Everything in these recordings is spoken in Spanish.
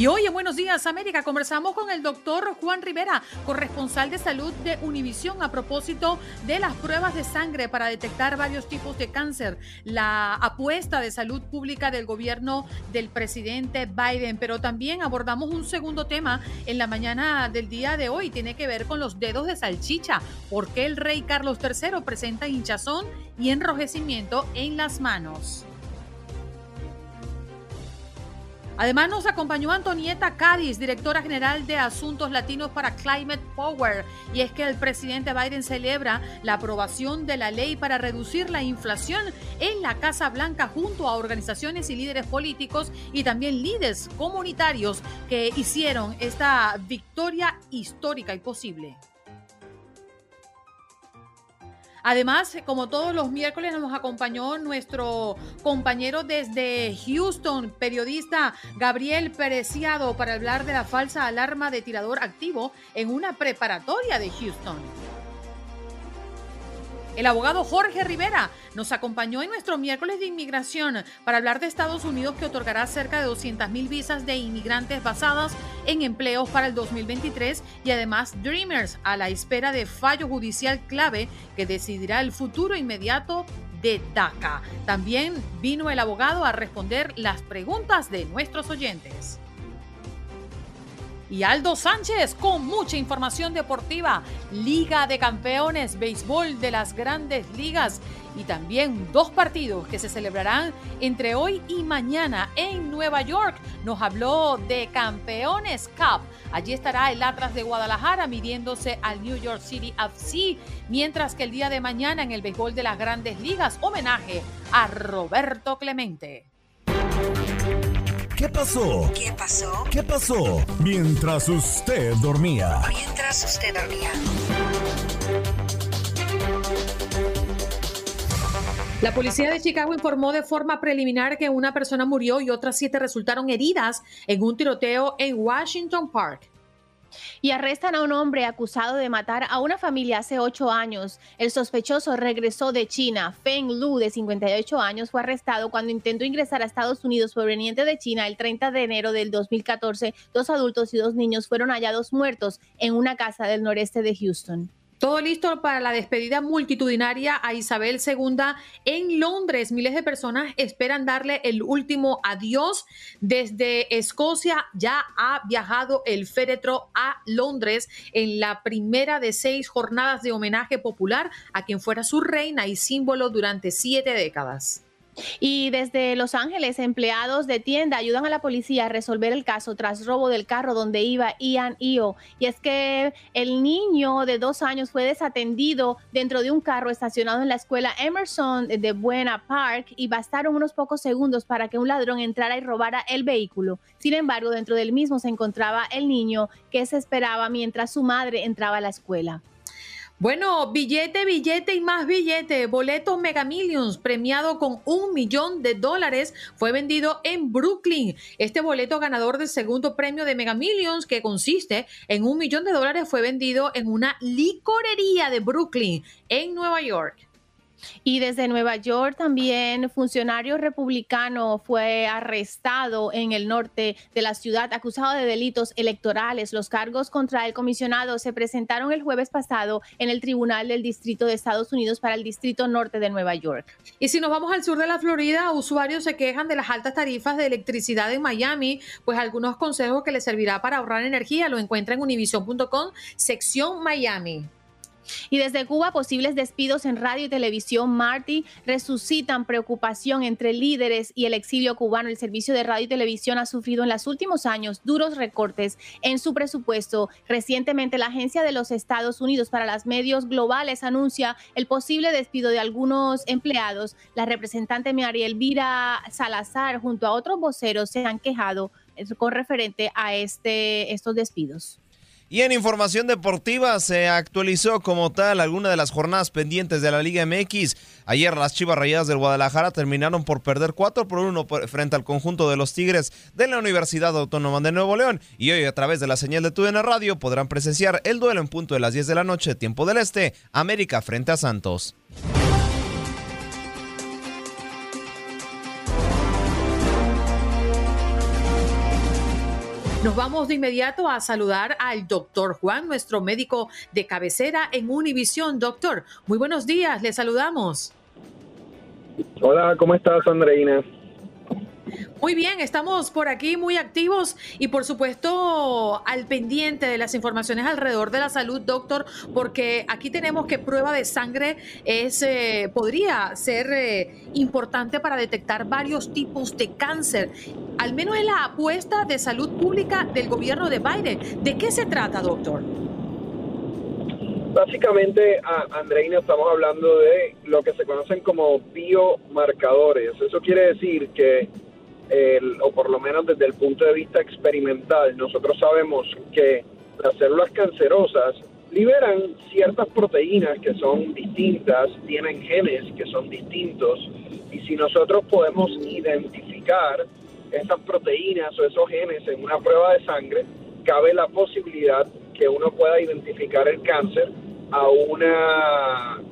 Y hoy en Buenos Días América conversamos con el doctor Juan Rivera, corresponsal de salud de Univisión, a propósito de las pruebas de sangre para detectar varios tipos de cáncer, la apuesta de salud pública del gobierno del presidente Biden. Pero también abordamos un segundo tema en la mañana del día de hoy, tiene que ver con los dedos de salchicha, por qué el rey Carlos III presenta hinchazón y enrojecimiento en las manos. Además nos acompañó Antonieta Cádiz, directora general de Asuntos Latinos para Climate Power. Y es que el presidente Biden celebra la aprobación de la ley para reducir la inflación en la Casa Blanca junto a organizaciones y líderes políticos y también líderes comunitarios que hicieron esta victoria histórica y posible. Además, como todos los miércoles, nos acompañó nuestro compañero desde Houston, periodista Gabriel Pereciado, para hablar de la falsa alarma de tirador activo en una preparatoria de Houston. El abogado Jorge Rivera nos acompañó en nuestro miércoles de inmigración para hablar de Estados Unidos que otorgará cerca de 200.000 visas de inmigrantes basadas en empleos para el 2023 y además Dreamers a la espera de fallo judicial clave que decidirá el futuro inmediato de DACA. También vino el abogado a responder las preguntas de nuestros oyentes y Aldo Sánchez con mucha información deportiva, Liga de Campeones, béisbol de las grandes ligas y también dos partidos que se celebrarán entre hoy y mañana en Nueva York. Nos habló de Campeones Cup. Allí estará el Atlas de Guadalajara midiéndose al New York City FC, mientras que el día de mañana en el béisbol de las grandes ligas, homenaje a Roberto Clemente. ¿Qué pasó? ¿Qué pasó? ¿Qué pasó? Mientras usted dormía. Mientras usted dormía. La policía de Chicago informó de forma preliminar que una persona murió y otras siete resultaron heridas en un tiroteo en Washington Park y arrestan a un hombre acusado de matar a una familia hace ocho años. El sospechoso regresó de China. Feng Lu, de 58 años, fue arrestado cuando intentó ingresar a Estados Unidos proveniente de China el 30 de enero del 2014. Dos adultos y dos niños fueron hallados muertos en una casa del noreste de Houston. Todo listo para la despedida multitudinaria a Isabel II en Londres. Miles de personas esperan darle el último adiós. Desde Escocia ya ha viajado el féretro a Londres en la primera de seis jornadas de homenaje popular a quien fuera su reina y símbolo durante siete décadas. Y desde Los Ángeles, empleados de tienda ayudan a la policía a resolver el caso tras robo del carro donde iba Ian Io. Y es que el niño de dos años fue desatendido dentro de un carro estacionado en la escuela Emerson de Buena Park y bastaron unos pocos segundos para que un ladrón entrara y robara el vehículo. Sin embargo, dentro del mismo se encontraba el niño que se esperaba mientras su madre entraba a la escuela. Bueno, billete, billete y más billete. Boletos Mega Millions premiado con un millón de dólares fue vendido en Brooklyn. Este boleto ganador del segundo premio de Mega Millions, que consiste en un millón de dólares, fue vendido en una licorería de Brooklyn, en Nueva York. Y desde Nueva York también funcionario republicano fue arrestado en el norte de la ciudad acusado de delitos electorales. Los cargos contra el comisionado se presentaron el jueves pasado en el Tribunal del Distrito de Estados Unidos para el Distrito Norte de Nueva York. Y si nos vamos al sur de la Florida, usuarios se quejan de las altas tarifas de electricidad en Miami, pues algunos consejos que les servirá para ahorrar energía lo encuentra en univision.com, sección Miami. Y desde Cuba, posibles despidos en radio y televisión, Marty, resucitan preocupación entre líderes y el exilio cubano. El servicio de radio y televisión ha sufrido en los últimos años duros recortes en su presupuesto. Recientemente, la Agencia de los Estados Unidos para los Medios Globales anuncia el posible despido de algunos empleados. La representante María Elvira Salazar, junto a otros voceros, se han quejado con referente a este, estos despidos. Y en información deportiva se actualizó como tal alguna de las jornadas pendientes de la Liga MX. Ayer las Chivas Rayadas del Guadalajara terminaron por perder 4 por 1 frente al conjunto de los Tigres de la Universidad Autónoma de Nuevo León. Y hoy a través de la señal de TUDN Radio podrán presenciar el duelo en punto de las 10 de la noche, tiempo del Este, América frente a Santos. Nos vamos de inmediato a saludar al doctor Juan, nuestro médico de cabecera en Univisión. Doctor, muy buenos días, le saludamos. Hola, ¿cómo estás, Andreina? Muy bien, estamos por aquí muy activos y por supuesto al pendiente de las informaciones alrededor de la salud, doctor, porque aquí tenemos que prueba de sangre es eh, podría ser eh, importante para detectar varios tipos de cáncer. Al menos es la apuesta de salud pública del gobierno de Biden. ¿De qué se trata, doctor? Básicamente, Andreina, estamos hablando de lo que se conocen como biomarcadores. Eso quiere decir que o por lo menos desde el punto de vista experimental, nosotros sabemos que las células cancerosas liberan ciertas proteínas que son distintas, tienen genes que son distintos, y si nosotros podemos identificar esas proteínas o esos genes en una prueba de sangre, cabe la posibilidad que uno pueda identificar el cáncer a una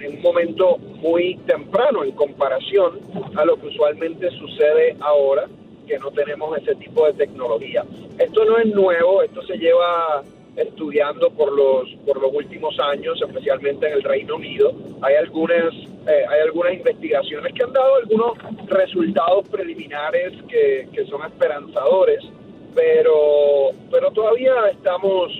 en un momento muy temprano en comparación a lo que usualmente sucede ahora que no tenemos ese tipo de tecnología. Esto no es nuevo, esto se lleva estudiando por los por los últimos años, especialmente en el Reino Unido. Hay algunas eh, hay algunas investigaciones que han dado algunos resultados preliminares que, que son esperanzadores, pero pero todavía estamos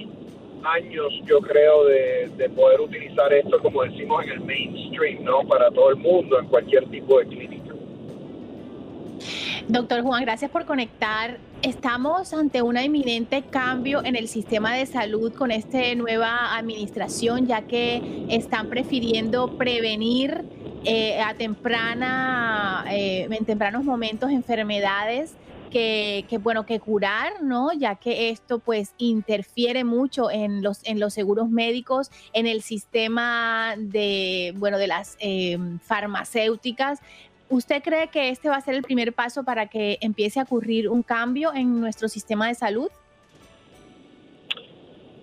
años, yo creo, de, poder utilizar esto, como decimos, en el mainstream, ¿no? Para todo el mundo, en cualquier tipo de clínica. Doctor Juan, gracias por conectar. Estamos ante un inminente cambio en el sistema de salud con esta nueva administración, ya que están prefiriendo prevenir eh, a temprana, eh, en tempranos momentos enfermedades que, bueno, que curar, ¿no? Ya que esto pues interfiere mucho en los, en los seguros médicos, en el sistema de, bueno, de las eh, farmacéuticas. ¿Usted cree que este va a ser el primer paso para que empiece a ocurrir un cambio en nuestro sistema de salud?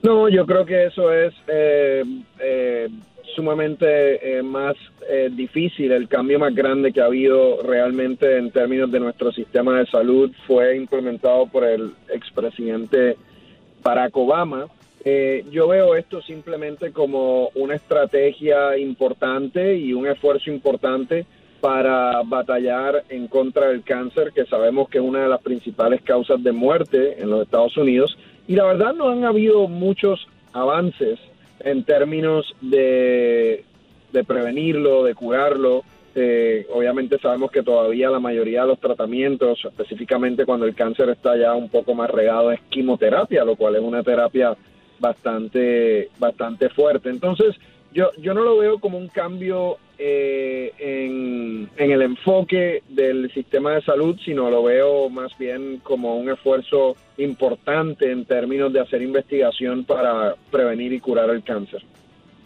No, yo creo que eso es eh, eh, sumamente más eh, difícil. El cambio más grande que ha habido realmente en términos de nuestro sistema de salud fue implementado por el expresidente Barack Obama. Eh, yo veo esto simplemente como una estrategia importante y un esfuerzo importante para batallar en contra del cáncer, que sabemos que es una de las principales causas de muerte en los Estados Unidos. Y la verdad no han habido muchos avances en términos de, de prevenirlo, de curarlo. Eh, obviamente sabemos que todavía la mayoría de los tratamientos, específicamente cuando el cáncer está ya un poco más regado, es quimioterapia, lo cual es una terapia bastante, bastante fuerte. Entonces, yo, yo no lo veo como un cambio eh, en, en, el enfoque del sistema de salud, sino lo veo más bien como un esfuerzo importante en términos de hacer investigación para prevenir y curar el cáncer.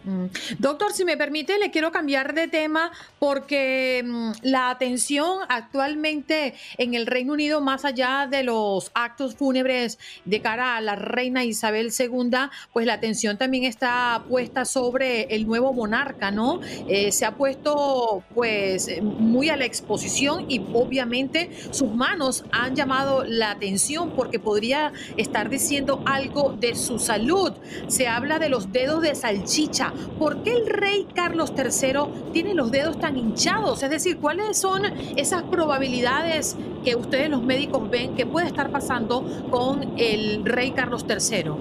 Mm. Doctor, si me permite, le quiero cambiar de tema porque mm, la atención actualmente en el Reino Unido, más allá de los actos fúnebres de cara a la reina Isabel II, pues la atención también está puesta sobre el nuevo monarca, ¿no? Eh, se ha puesto pues muy a la exposición y obviamente sus manos han llamado la atención porque podría estar diciendo algo de su salud. Se habla de los dedos de salchicha ¿por qué el rey Carlos III tiene los dedos tan hinchados? Es decir, ¿cuáles son esas probabilidades que ustedes los médicos ven que puede estar pasando con el rey Carlos III?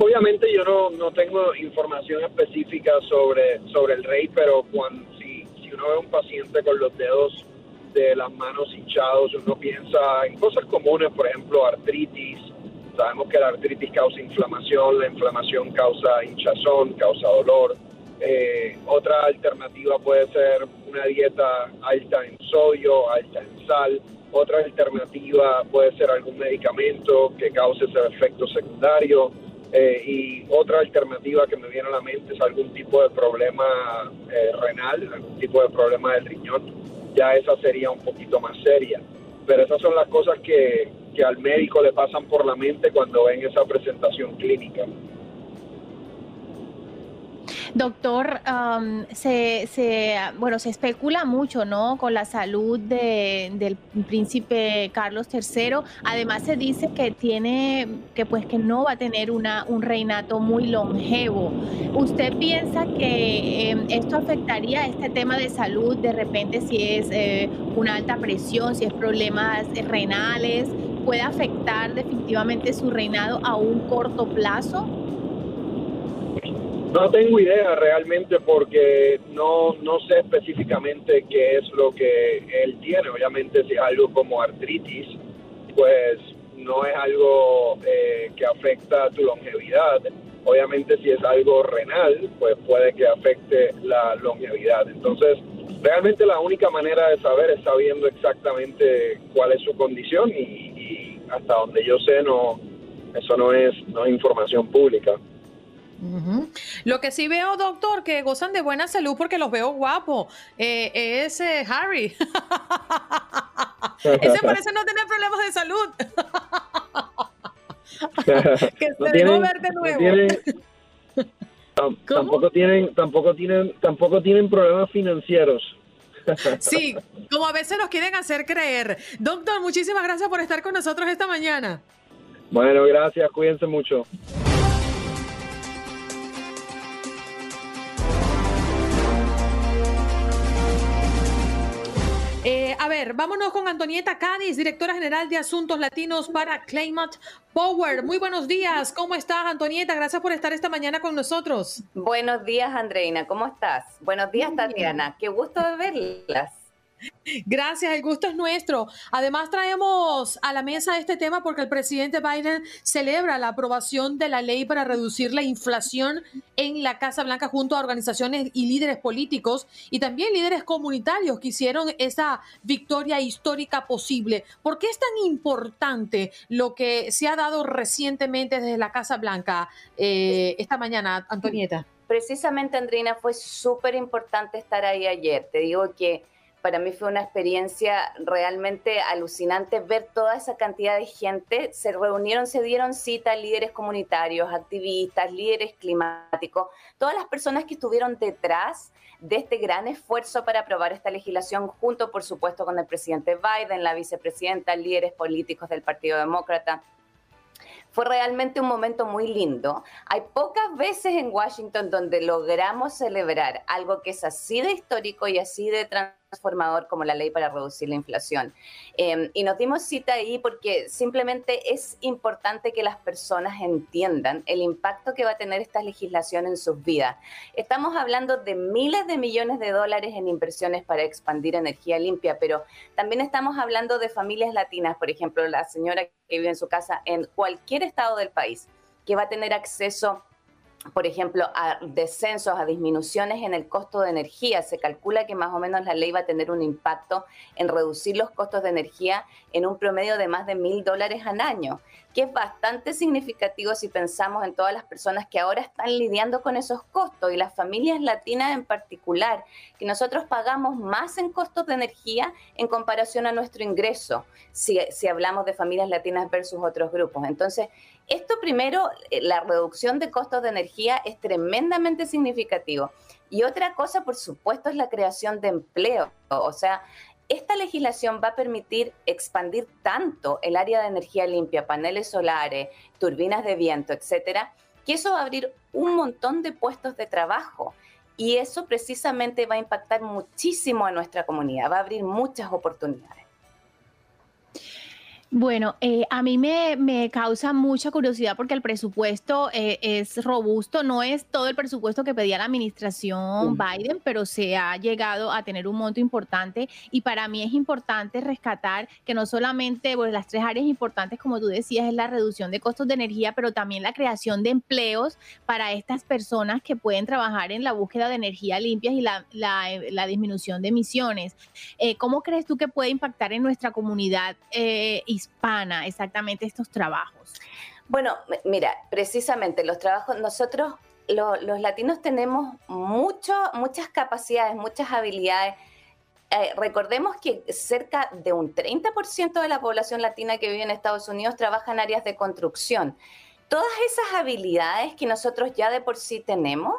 Obviamente yo no, no tengo información específica sobre, sobre el rey, pero cuando, si, si uno ve un paciente con los dedos de las manos hinchados, uno piensa en cosas comunes, por ejemplo, artritis. Sabemos que la artritis causa inflamación, la inflamación causa hinchazón, causa dolor. Eh, otra alternativa puede ser una dieta alta en sodio, alta en sal. Otra alternativa puede ser algún medicamento que cause ese efecto secundario. Eh, y otra alternativa que me viene a la mente es algún tipo de problema eh, renal, algún tipo de problema del riñón. Ya esa sería un poquito más seria. Pero esas son las cosas que, que al médico le pasan por la mente cuando ven esa presentación clínica. Doctor, um, se, se, bueno, se especula mucho, ¿no? Con la salud de, del príncipe Carlos III. Además se dice que tiene, que pues que no va a tener una, un reinato muy longevo. ¿Usted piensa que em, esto afectaría este tema de salud de repente si es eh, una alta presión, si es problemas renales? ¿Puede afectar definitivamente su reinado a un corto plazo? No tengo idea realmente porque no, no sé específicamente qué es lo que él tiene. Obviamente si es algo como artritis, pues no es algo eh, que afecta tu longevidad. Obviamente si es algo renal, pues puede que afecte la longevidad. Entonces, realmente la única manera de saber es sabiendo exactamente cuál es su condición y hasta donde yo sé no eso no es no es información pública. Lo que sí veo, doctor, que gozan de buena salud porque los veo guapos, eh, es eh, Harry. Ese parece no tener problemas de salud. que se No dejó tienen- ver de no nuevo. tienen- tam- tampoco tienen tampoco tienen tampoco tienen problemas financieros. Sí, como a veces nos quieren hacer creer. Doctor, muchísimas gracias por estar con nosotros esta mañana. Bueno, gracias, cuídense mucho. Eh, a ver, vámonos con Antonieta Cádiz, directora general de Asuntos Latinos para Climate Power. Muy buenos días, ¿cómo estás, Antonieta? Gracias por estar esta mañana con nosotros. Buenos días, Andreina, ¿cómo estás? Buenos días. Tatiana. Qué gusto de verlas. Gracias, el gusto es nuestro. Además, traemos a la mesa este tema porque el presidente Biden celebra la aprobación de la ley para reducir la inflación en la Casa Blanca junto a organizaciones y líderes políticos y también líderes comunitarios que hicieron esa victoria histórica posible. ¿Por qué es tan importante lo que se ha dado recientemente desde la Casa Blanca eh, esta mañana, Antonieta? Precisamente, Andreina, fue súper importante estar ahí ayer. Te digo que para mí fue una experiencia realmente alucinante ver toda esa cantidad de gente. Se reunieron, se dieron cita líderes comunitarios, activistas, líderes climáticos, todas las personas que estuvieron detrás de este gran esfuerzo para aprobar esta legislación, junto, por supuesto, con el presidente Biden, la vicepresidenta, líderes políticos del Partido Demócrata. Fue realmente un momento muy lindo. Hay pocas veces en Washington donde logramos celebrar algo que es así de histórico y así de transformador como la ley para reducir la inflación. Eh, y nos dimos cita ahí porque simplemente es importante que las personas entiendan el impacto que va a tener esta legislación en sus vidas. Estamos hablando de miles de millones de dólares en inversiones para expandir energía limpia, pero también estamos hablando de familias latinas, por ejemplo, la señora que vive en su casa en cualquier estado del país, que va a tener acceso por ejemplo, a descensos, a disminuciones en el costo de energía. Se calcula que más o menos la ley va a tener un impacto en reducir los costos de energía en un promedio de más de mil dólares al año, que es bastante significativo si pensamos en todas las personas que ahora están lidiando con esos costos y las familias latinas en particular, que nosotros pagamos más en costos de energía en comparación a nuestro ingreso, si, si hablamos de familias latinas versus otros grupos. Entonces, esto primero, eh, la reducción de costos de energía es tremendamente significativo. Y otra cosa, por supuesto, es la creación de empleo. O sea, esta legislación va a permitir expandir tanto el área de energía limpia, paneles solares, turbinas de viento, etcétera, que eso va a abrir un montón de puestos de trabajo. Y eso precisamente va a impactar muchísimo a nuestra comunidad, va a abrir muchas oportunidades. Bueno, eh, a mí me, causa mucha curiosidad porque el presupuesto eh, es robusto, no es todo el presupuesto que pedía la administración Biden, pero se ha llegado a tener un monto importante y para mí es importante rescatar que no solamente las tres áreas importantes, como tú decías, es la reducción de costos de energía, pero también la creación de empleos para estas personas que pueden trabajar en la búsqueda de energía limpias y la, la, disminución de emisiones. Eh, ¿Cómo crees tú que puede impactar en nuestra comunidad? Hispana exactamente estos trabajos? Bueno, mira, precisamente los trabajos, nosotros los latinos tenemos mucho, muchas capacidades, muchas habilidades. Eh, recordemos que cerca de un 30% de la población latina que vive en Estados Unidos trabaja en áreas de construcción. Todas esas habilidades que nosotros ya de por sí tenemos,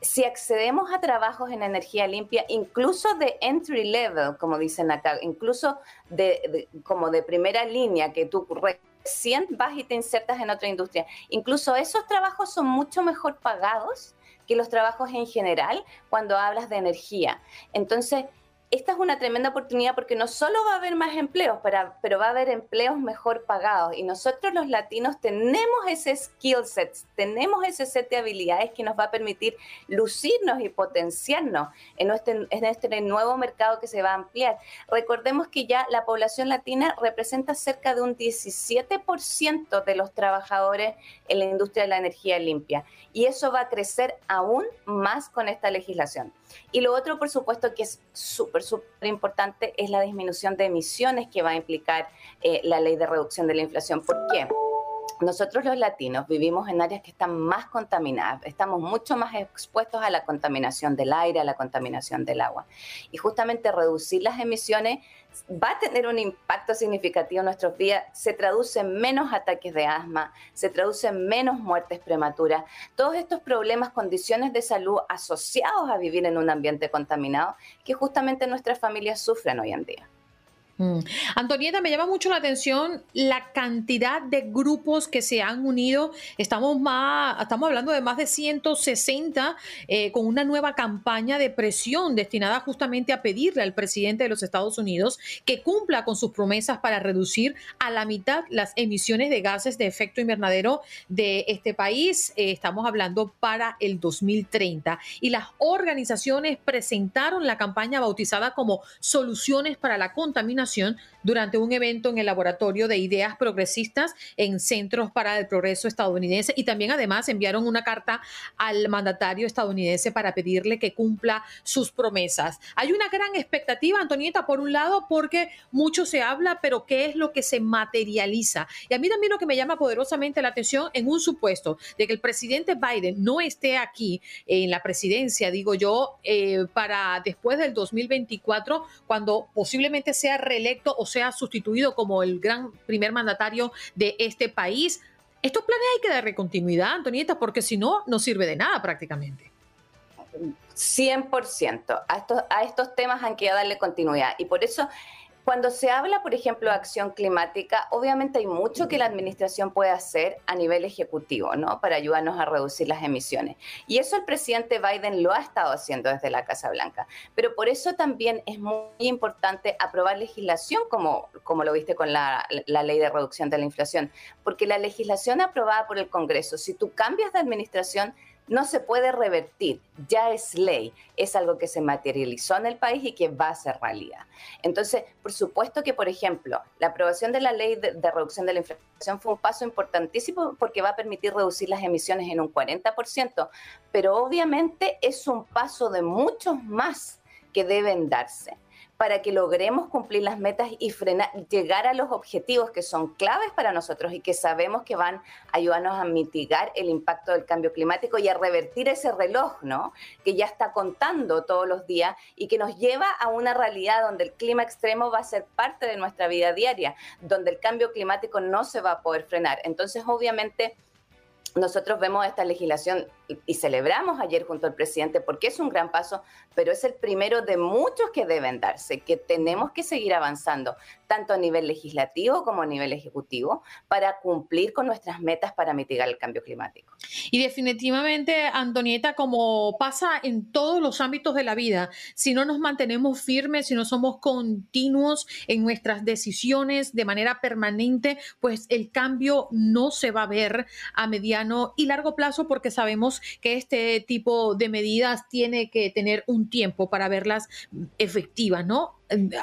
si accedemos a trabajos en energía limpia, incluso de entry level, como dicen acá, incluso de, como de primera línea, que tú recién vas y te insertas en otra industria, incluso esos trabajos son mucho mejor pagados que los trabajos en general cuando hablas de energía. Entonces, esta es una tremenda oportunidad porque no solo va a haber más empleos, pero va a haber empleos mejor pagados. Y nosotros los latinos tenemos ese skill set, tenemos ese set de habilidades que nos va a permitir lucirnos y potenciarnos en en este nuevo mercado que se va a ampliar. Recordemos que ya la población latina representa cerca de un 17% de los trabajadores en la industria de la energía limpia. Y eso va a crecer aún más con esta legislación. Y lo otro, por supuesto, que es súper, súper importante, es la disminución de emisiones que va a implicar eh, la ley de reducción de la inflación. ¿Por qué? Nosotros los latinos vivimos en áreas que están más contaminadas, estamos mucho más expuestos a la contaminación del aire, a la contaminación del agua. Y justamente reducir las emisiones va a tener un impacto significativo en nuestros días, se traduce en menos ataques de asma, se traduce en menos muertes prematuras. Todos estos problemas, condiciones de salud asociados a vivir en un ambiente contaminado que justamente nuestras familias sufren hoy en día. Mm. Antonieta, me llama mucho la atención la cantidad de grupos que se han unido. Estamos, más, estamos hablando de más de 160 eh, con una nueva campaña de presión destinada justamente a pedirle al presidente de los Estados Unidos que cumpla con sus promesas para reducir a la mitad las emisiones de gases de efecto invernadero de este país. Eh, estamos hablando para el 2030. Y las organizaciones presentaron la campaña bautizada como Soluciones para la Contaminación durante un evento en el Laboratorio de Ideas Progresistas en Centros para el Progreso estadounidense y también además enviaron una carta al mandatario estadounidense para pedirle que cumpla sus promesas. Hay una gran expectativa, Antonieta, por un lado, porque mucho se habla, pero ¿qué es lo que se materializa? Y a mí también lo que me llama poderosamente la atención en un supuesto de que el presidente Biden no esté aquí en la presidencia, digo yo, eh, para después del 2024, cuando posiblemente sea re electo o sea sustituido como el gran primer mandatario de este país. Estos planes hay que darle continuidad, Antonieta, porque si no, no sirve de nada prácticamente. 100%. A estos, a estos temas hay que darle continuidad. Y por eso cuando se habla, por ejemplo, de acción climática, obviamente hay mucho que la administración puede hacer a nivel ejecutivo, ¿no? Para ayudarnos a reducir las emisiones. Y eso el presidente Biden lo ha estado haciendo desde la Casa Blanca. Pero por eso también es muy importante aprobar legislación como, como lo viste con la, la ley de reducción de la inflación. Porque la legislación aprobada por el Congreso, si tú cambias de administración, no se puede revertir, ya es ley, es algo que se materializó en el país y que va a ser realidad. Entonces, por supuesto que, por ejemplo, la aprobación de la ley de, reducción de la inflación fue un paso importantísimo porque va a permitir reducir las emisiones en un 40%, pero obviamente es un paso de muchos más que deben darse para que logremos cumplir las metas y frenar, llegar a los objetivos que son claves para nosotros y que sabemos que van a ayudarnos a mitigar el impacto del cambio climático y a revertir ese reloj, ¿no? Que ya está contando todos los días y que nos lleva a una realidad donde el clima extremo va a ser parte de nuestra vida diaria, donde el cambio climático no se va a poder frenar. Entonces, obviamente, nosotros vemos esta legislación y, celebramos ayer junto al presidente porque es un gran paso, pero es el primero de muchos que deben darse, que tenemos que seguir avanzando, tanto a nivel legislativo como a nivel ejecutivo, para cumplir con nuestras metas para mitigar el cambio climático. Y definitivamente, Antonieta, como pasa en todos los ámbitos de la vida, si no nos mantenemos firmes, si no somos continuos en nuestras decisiones de manera permanente, pues el cambio no se va a ver a mediano y largo plazo porque sabemos que este tipo de medidas tiene que tener un tiempo para verlas efectivas, ¿no?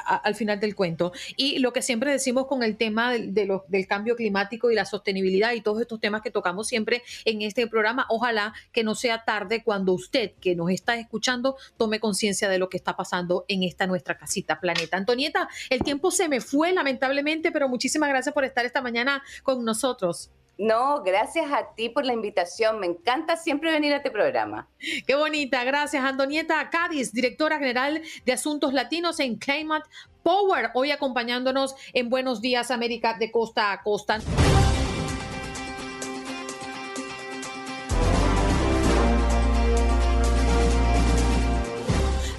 al final del cuento. Y lo que siempre decimos con el tema del, cambio climático y la sostenibilidad y todos estos temas que tocamos siempre en este programa, ojalá que no sea tarde cuando usted que nos está escuchando tome conciencia de lo que está pasando en esta nuestra casita planeta. Antonieta, el tiempo se me fue lamentablemente, pero muchísimas gracias por estar esta mañana con nosotros. No, gracias a ti por la invitación. Me encanta siempre venir a este programa. Qué bonita. Gracias, Antonieta Cádiz, directora general de Asuntos Latinos en Climate Power, hoy acompañándonos en Buenos Días América de costa a costa.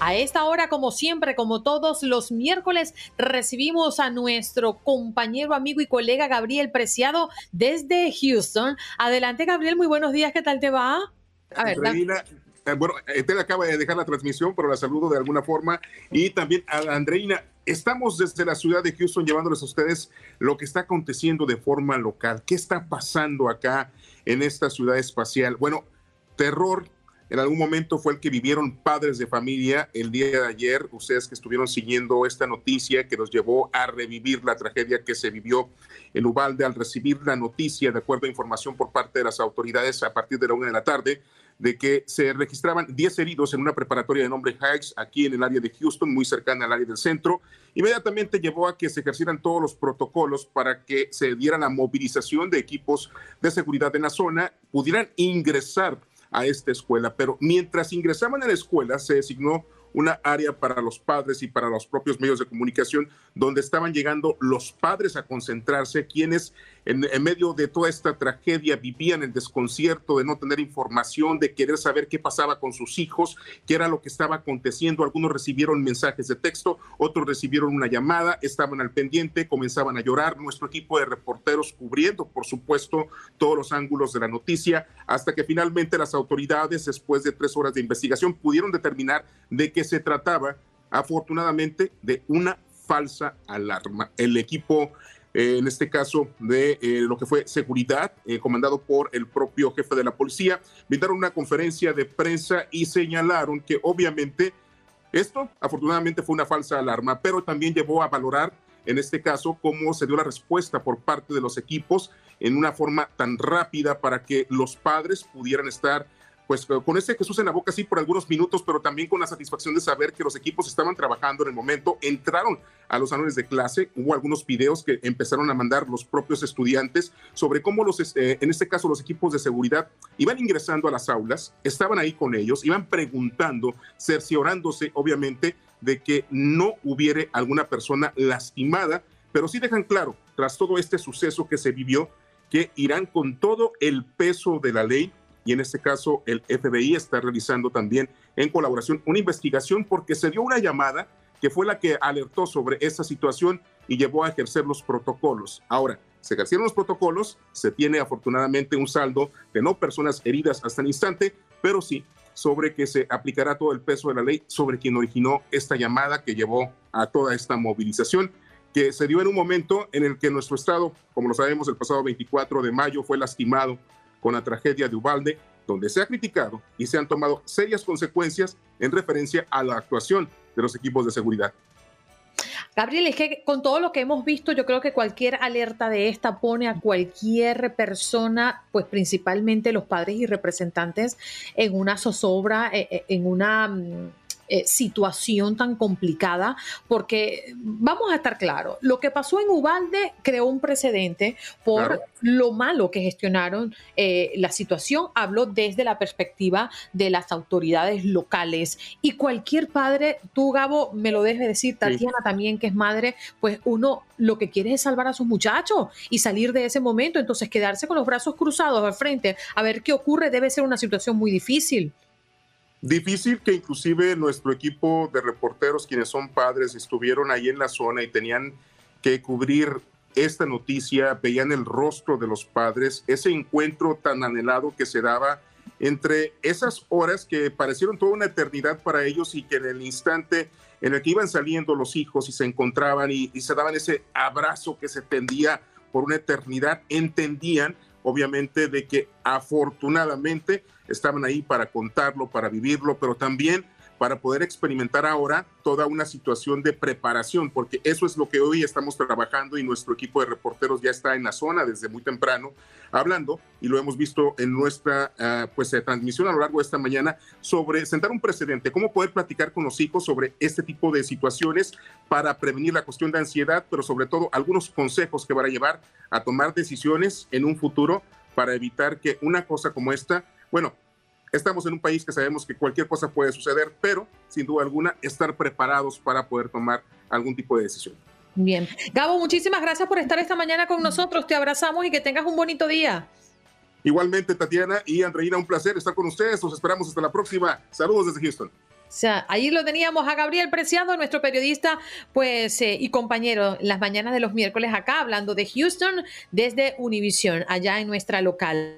A esta hora, como siempre, como todos los miércoles, recibimos a nuestro compañero, amigo y colega Gabriel Preciado desde Houston. Adelante, Gabriel, muy buenos días, ¿qué tal te va? A ver, Reina, eh, bueno, Tel acaba de dejar la transmisión, pero la saludo de alguna forma. Y también a Andreina, estamos desde la ciudad de Houston llevándoles a ustedes lo que está aconteciendo de forma local. ¿Qué está pasando acá en esta ciudad espacial? Bueno, terror en algún momento fue el que vivieron padres de familia el día de ayer, ustedes que estuvieron siguiendo esta noticia que nos llevó a revivir la tragedia que se vivió en Ubalde al recibir la noticia, de acuerdo a información por parte de las autoridades a partir de la una de la tarde, de que se registraban 10 heridos en una preparatoria de nombre Heights aquí en el área de Houston, muy cercana al área del centro. Inmediatamente llevó a que se ejercieran todos los protocolos para que se diera la movilización de equipos de seguridad en la zona, pudieran ingresar a esta escuela. Pero mientras ingresaban a la escuela, se designó una área para los padres y para los propios medios de comunicación, donde estaban llegando los padres a concentrarse, quienes en, medio de toda esta tragedia vivían el desconcierto de no tener información, de querer saber qué pasaba con sus hijos, qué era lo que estaba aconteciendo. Algunos recibieron mensajes de texto, otros recibieron una llamada, estaban al pendiente, comenzaban a llorar. Nuestro equipo de reporteros cubriendo, por supuesto, todos los ángulos de la noticia, hasta que finalmente las autoridades, después de tres horas de investigación, pudieron determinar de qué se trataba, afortunadamente, de una falsa alarma. El equipo eh, en este caso de eh, lo que fue seguridad, eh, comandado por el propio jefe de la policía, brindaron una conferencia de prensa y señalaron que obviamente esto afortunadamente fue una falsa alarma, pero también llevó a valorar en este caso cómo se dio la respuesta por parte de los equipos en una forma tan rápida para que los padres pudieran estar pues con ese Jesús en la boca sí por algunos minutos, pero también con la satisfacción de saber que los equipos estaban trabajando en el momento, entraron a los salones de clase, hubo algunos videos que empezaron a mandar los propios estudiantes sobre cómo los, este, en este caso los equipos de seguridad iban ingresando a las aulas, estaban ahí con ellos, iban preguntando, cerciorándose obviamente de que no hubiere alguna persona lastimada, pero sí dejan claro, tras todo este suceso que se vivió, que irán con todo el peso de la ley y en este caso el FBI está realizando también en colaboración una investigación porque se dio una llamada que fue la que alertó sobre esa situación y llevó a ejercer los protocolos. Ahora, se ejercieron los protocolos, se tiene afortunadamente un saldo de no personas heridas hasta el instante, pero sí sobre que se aplicará todo el peso de la ley sobre quien originó esta llamada que llevó a toda esta movilización que se dio en un momento en el que nuestro estado, como lo sabemos, el pasado 24 de mayo fue lastimado con la tragedia de Ubalde, donde se ha criticado y se han tomado serias consecuencias en referencia a la actuación de los equipos de seguridad. Gabriel, es que con todo lo que hemos visto, yo creo que cualquier alerta de esta pone a cualquier persona, pues principalmente los padres y representantes, en una zozobra, eh, eh, en una mm, eh, situación tan complicada, porque vamos a estar claros, lo que pasó en Ubalde creó un precedente por lo malo que gestionaron eh, la situación. Habló desde la perspectiva de las autoridades locales y cualquier padre, tú Gabo, me lo debes decir, Tatiana también, que es madre, pues uno lo que quiere es salvar a sus muchachos y salir de ese momento, entonces quedarse con los brazos cruzados al frente a ver qué ocurre debe ser una situación muy difícil. Difícil que inclusive nuestro equipo de reporteros, quienes son padres, estuvieron ahí en la zona y tenían que cubrir esta noticia, veían el rostro de los padres, ese encuentro tan anhelado que se daba entre esas horas que parecieron toda una eternidad para ellos y que en el instante en el que iban saliendo los hijos y se encontraban y, y se daban ese abrazo que se tendía por una eternidad, entendían obviamente de que afortunadamente estaban ahí para contarlo, para vivirlo, pero también para poder experimentar ahora toda una situación de preparación, porque eso es lo que hoy estamos trabajando y nuestro equipo de reporteros ya está en la zona desde muy temprano hablando y lo hemos visto en nuestra uh, pues eh, transmisión a lo largo de esta mañana sobre sentar un precedente, cómo poder platicar con los hijos sobre este tipo de situaciones para prevenir la cuestión de ansiedad, pero sobre todo algunos consejos que van a llevar a tomar decisiones en un futuro para evitar que una cosa como esta, bueno, Estamos en un país que sabemos que cualquier cosa puede suceder, pero sin duda alguna estar preparados para poder tomar algún tipo de decisión. Bien. Gabo, muchísimas gracias por estar esta mañana con nosotros. Te abrazamos y que tengas un bonito día. Igualmente, Tatiana y Andreina, un placer estar con ustedes. Los esperamos hasta la próxima. Saludos desde Houston. O sea, ahí lo teníamos a Gabriel Preciado, nuestro periodista, pues, eh, y compañero, las mañanas de los miércoles acá, hablando de Houston desde Univision, allá en nuestra local.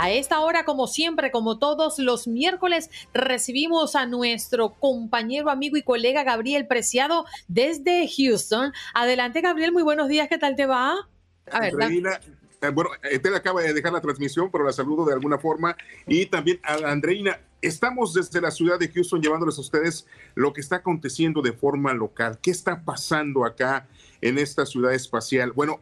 A esta hora, como siempre, como todos los miércoles, recibimos a nuestro compañero, amigo y colega Gabriel Preciado desde Houston. Adelante, Gabriel, muy buenos días, ¿qué tal te va? A ver, eh, bueno, Tel acaba de dejar la transmisión, pero la saludo de alguna forma. Y también a Andreina, estamos desde la ciudad de Houston llevándoles a ustedes lo que está aconteciendo de forma local. ¿Qué está pasando acá en esta ciudad espacial? Bueno,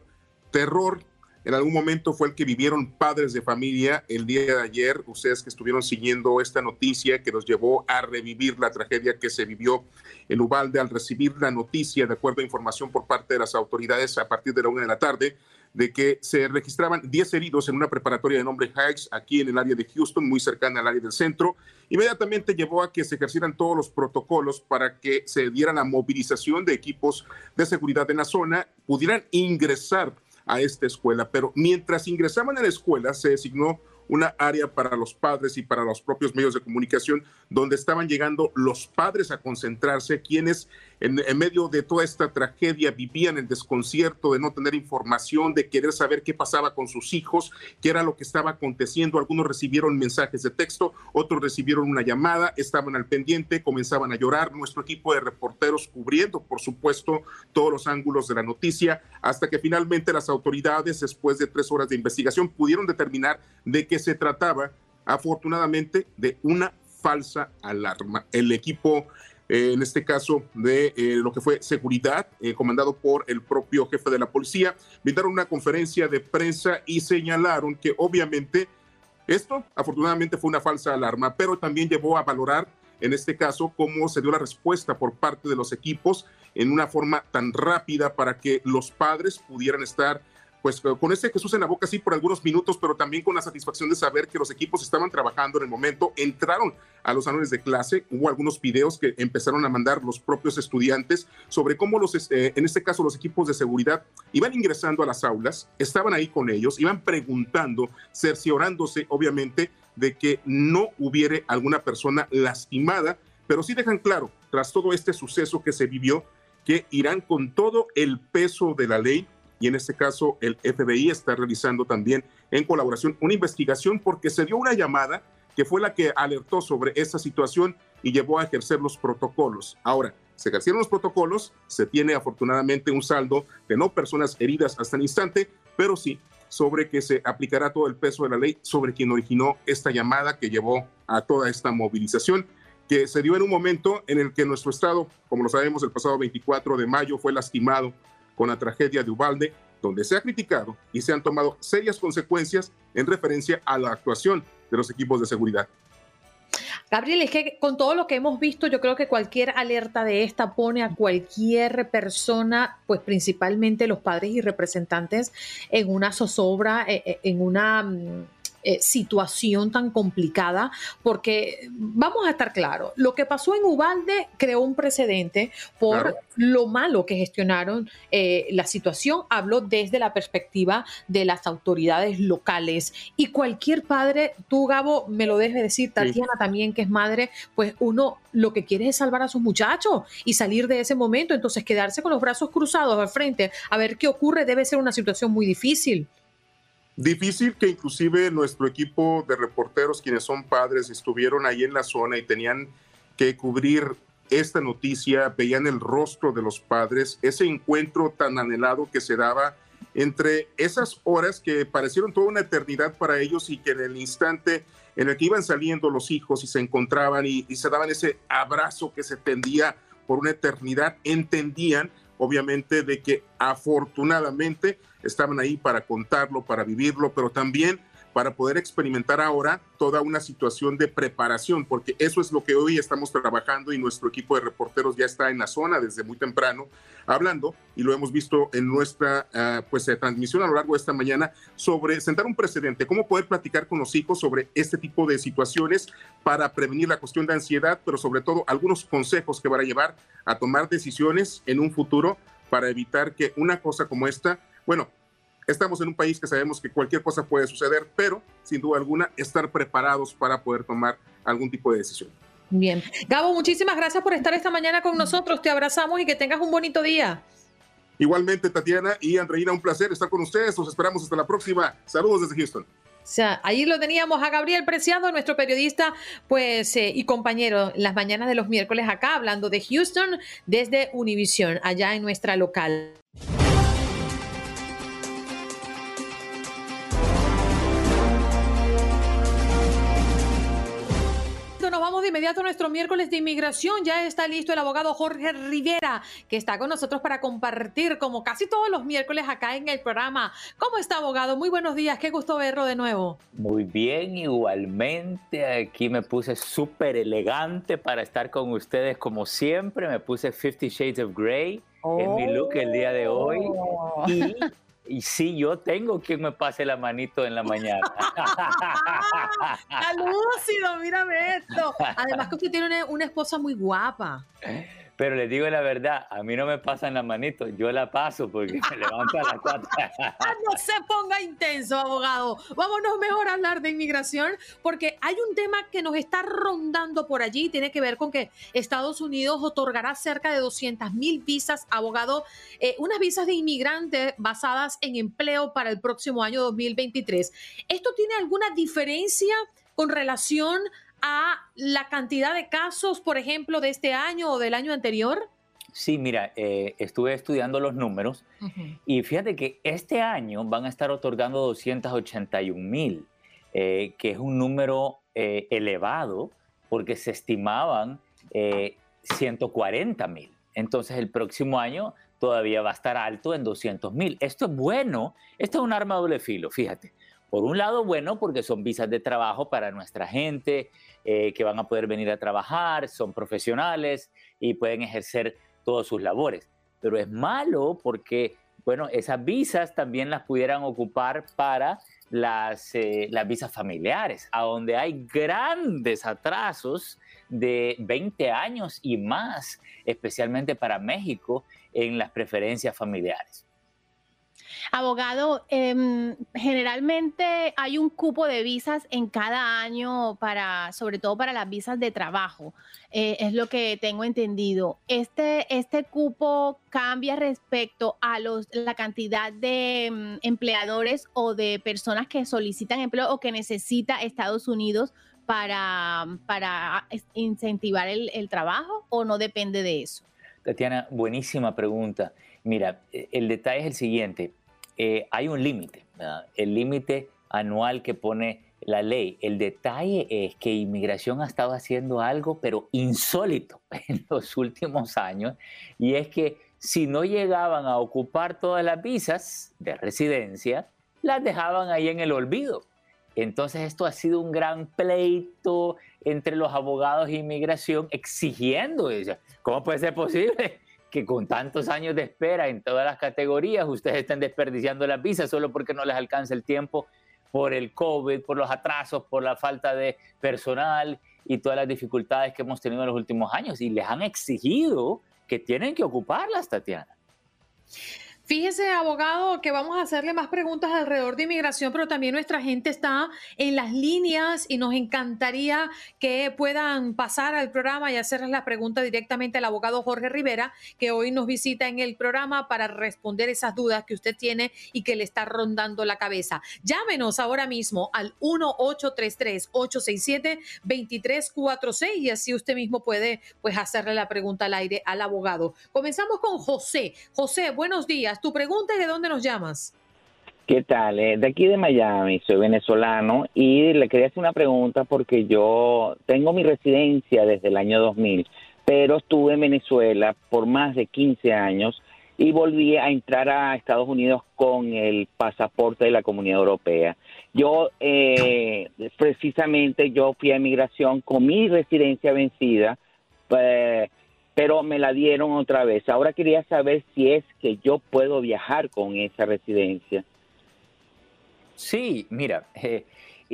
terror en algún momento fue el que vivieron padres de familia el día de ayer, ustedes que estuvieron siguiendo esta noticia que nos llevó a revivir la tragedia que se vivió en Ubalde al recibir la noticia, de acuerdo a información por parte de las autoridades a partir de la una de la tarde, de que se registraban 10 heridos en una preparatoria de nombre Heights aquí en el área de Houston, muy cercana al área del centro. Inmediatamente llevó a que se ejercieran todos los protocolos para que se diera la movilización de equipos de seguridad en la zona, pudieran ingresar a esta escuela. Pero mientras ingresaban a la escuela, se designó una área para los padres y para los propios medios de comunicación, donde estaban llegando los padres a concentrarse, quienes en, medio de toda esta tragedia vivían el desconcierto de no tener información, de querer saber qué pasaba con sus hijos, qué era lo que estaba aconteciendo. Algunos recibieron mensajes de texto, otros recibieron una llamada, estaban al pendiente, comenzaban a llorar. Nuestro equipo de reporteros cubriendo, por supuesto, todos los ángulos de la noticia, hasta que finalmente las autoridades, después de tres horas de investigación, pudieron determinar de que se trataba, afortunadamente, de una falsa alarma. El equipo eh, en este caso de eh, lo que fue seguridad, eh, comandado por el propio jefe de la policía, brindaron una conferencia de prensa y señalaron que obviamente esto afortunadamente fue una falsa alarma, pero también llevó a valorar en este caso cómo se dio la respuesta por parte de los equipos en una forma tan rápida para que los padres pudieran estar pues con ese Jesús en la boca sí por algunos minutos, pero también con la satisfacción de saber que los equipos estaban trabajando en el momento, entraron a los salones de clase, hubo algunos videos que empezaron a mandar los propios estudiantes sobre cómo los, eh, en este caso los equipos de seguridad iban ingresando a las aulas, estaban ahí con ellos, iban preguntando, cerciorándose obviamente de que no hubiere alguna persona lastimada, pero sí dejan claro, tras todo este suceso que se vivió, que irán con todo el peso de la ley y en este caso el FBI está realizando también en colaboración una investigación porque se dio una llamada que fue la que alertó sobre esta situación y llevó a ejercer los protocolos. Ahora, se ejercieron los protocolos, se tiene afortunadamente un saldo de no personas heridas hasta el instante, pero sí sobre que se aplicará todo el peso de la ley sobre quien originó esta llamada que llevó a toda esta movilización que se dio en un momento en el que nuestro estado, como lo sabemos, el pasado 24 de mayo fue lastimado con la tragedia de Ubalde donde se ha criticado y se han tomado serias consecuencias en referencia a la actuación de los equipos de seguridad. Gabriel, es que con todo lo que hemos visto, yo creo que cualquier alerta de esta pone a cualquier persona, pues principalmente los padres y representantes, en una zozobra, eh, eh, en una mm, eh, situación tan complicada, porque vamos a estar claros, lo que pasó en Ubalde creó un precedente por lo malo que gestionaron eh, la situación, hablo desde la perspectiva de las autoridades locales. Y cualquier padre, tú Gabo, me lo dejes decir, Tatiana también que es madre, pues uno lo que quiere es salvar a sus muchachos y salir de ese momento, entonces quedarse con los brazos cruzados al frente a ver qué ocurre debe ser una situación muy difícil. Difícil que inclusive nuestro equipo de reporteros, quienes son padres, estuvieron ahí en la zona y tenían que cubrir esta noticia, veían el rostro de los padres, ese encuentro tan anhelado que se daba entre esas horas que parecieron toda una eternidad para ellos y que en el instante en el que iban saliendo los hijos y se encontraban y, y se daban ese abrazo que se tendía por una eternidad, entendían obviamente de que afortunadamente estaban ahí para contarlo, para vivirlo, pero también para poder experimentar ahora toda una situación de preparación, porque eso es lo que hoy estamos trabajando y nuestro equipo de reporteros ya está en la zona desde muy temprano hablando y lo hemos visto en nuestra uh, pues, eh, transmisión a lo largo de esta mañana sobre sentar un precedente, cómo poder platicar con los hijos sobre este tipo de situaciones para prevenir la cuestión de ansiedad, pero sobre todo algunos consejos que van a llevar a tomar decisiones en un futuro para evitar que una cosa como esta, bueno, Estamos en un país que sabemos que cualquier cosa puede suceder, pero sin duda alguna estar preparados para poder tomar algún tipo de decisión. Bien. Gabo, muchísimas gracias por estar esta mañana con nosotros. Te abrazamos y que tengas un bonito día. Igualmente, Tatiana y Andreina, un placer estar con ustedes. Los esperamos hasta la próxima. Saludos desde Houston. O sea, ahí lo teníamos a Gabriel Preciado, nuestro periodista, pues, eh, y compañero, las mañanas de los miércoles acá, hablando de Houston desde Univision, allá en nuestra local. Inmediato nuestro miércoles de inmigración. Ya está listo el abogado Jorge Rivera, que está con nosotros para compartir, como casi todos los miércoles acá en el programa. ¿Cómo está, abogado? Muy buenos días. Qué gusto verlo de nuevo. Muy bien, igualmente. Aquí me puse súper elegante para estar con ustedes, como siempre. Me puse 50 Shades of Grey en mi look el día de hoy. Oh. Y y sí, yo tengo quien me pase la manito en la mañana. ¡Está lúcido! Mírame esto. Además que usted tiene una, una esposa muy guapa. Pero les digo la verdad, a mí no me pasan la manito, yo la paso porque me levanto a las cuatro. no se ponga intenso, abogado. Vámonos mejor a hablar de inmigración porque hay un tema que nos está rondando por allí. Tiene que ver con que Estados Unidos otorgará cerca de 200 mil visas, abogado, eh, unas visas de inmigrantes basadas en empleo para el próximo año 2023. ¿Esto tiene alguna diferencia con relación la cantidad de casos, por ejemplo, de este año o del año anterior? Sí, mira, eh, estuve estudiando los números y fíjate que este año van a estar otorgando 281 mil, eh, que es un número eh, elevado porque se estimaban 140 mil. Entonces el próximo año todavía va a estar alto en 200 mil. Esto es bueno, esto es un arma de doble filo, fíjate. Por un lado, bueno, porque son visas de trabajo para nuestra gente, eh, que van a poder venir a trabajar, son profesionales y pueden ejercer todas sus labores. Pero es malo porque, bueno, esas visas también las pudieran ocupar para las, eh, las visas familiares, a donde hay grandes atrasos de 20 años y más, especialmente para México, en las preferencias familiares. Abogado, em, generalmente hay un cupo de visas en cada año para, sobre todo para las visas de trabajo, eh, es lo que tengo entendido. Este, este cupo cambia respecto a los, la cantidad de em, empleadores o de personas que solicitan empleo o que necesita Estados Unidos para, para incentivar el, el trabajo o no depende de eso. Tatiana, buenísima pregunta. Mira, e, el detalle es el siguiente. Eh, hay un límite, el límite anual que pone la ley. El detalle es que inmigración ha estado haciendo algo, pero insólito en los últimos años, y es que si no llegaban a ocupar todas las visas de residencia, las dejaban ahí en el olvido. Entonces esto ha sido un gran pleito entre los abogados de inmigración exigiendo. ¿Cómo puede ser posible que con tantos años de espera en todas las categorías ustedes estén desperdiciando las visas solo porque no les alcanza el tiempo por el COVID, por los atrasos, por la falta de personal y todas las dificultades que hemos tenido en los últimos años? Y les han exigido que tienen que ocuparlas, Tatiana. Fíjese, abogado, que vamos a hacerle más preguntas alrededor de inmigración, pero también nuestra gente está en las líneas y nos encantaría que puedan pasar al programa y hacerles la pregunta directamente al abogado Jorge Rivera, que hoy nos visita en el programa para responder esas dudas que usted tiene y que le está rondando la cabeza. Llámenos ahora mismo al 1-833-867-2346 y así usted mismo puede pues hacerle la pregunta al aire al abogado. Comenzamos con José. José, buenos días tu pregunta y de dónde nos llamas. ¿Qué tal? Eh, de aquí de Miami, soy venezolano y le quería hacer una pregunta porque yo tengo mi residencia desde el año 2000, pero estuve en Venezuela por más de 15 años y volví a entrar a Estados Unidos con el pasaporte de la Comunidad Europea. Yo, eh, precisamente, yo fui a inmigración con mi residencia vencida. Eh, pero me la dieron otra vez. Ahora quería saber si es que yo puedo viajar con esa residencia. Sí, mira, eh,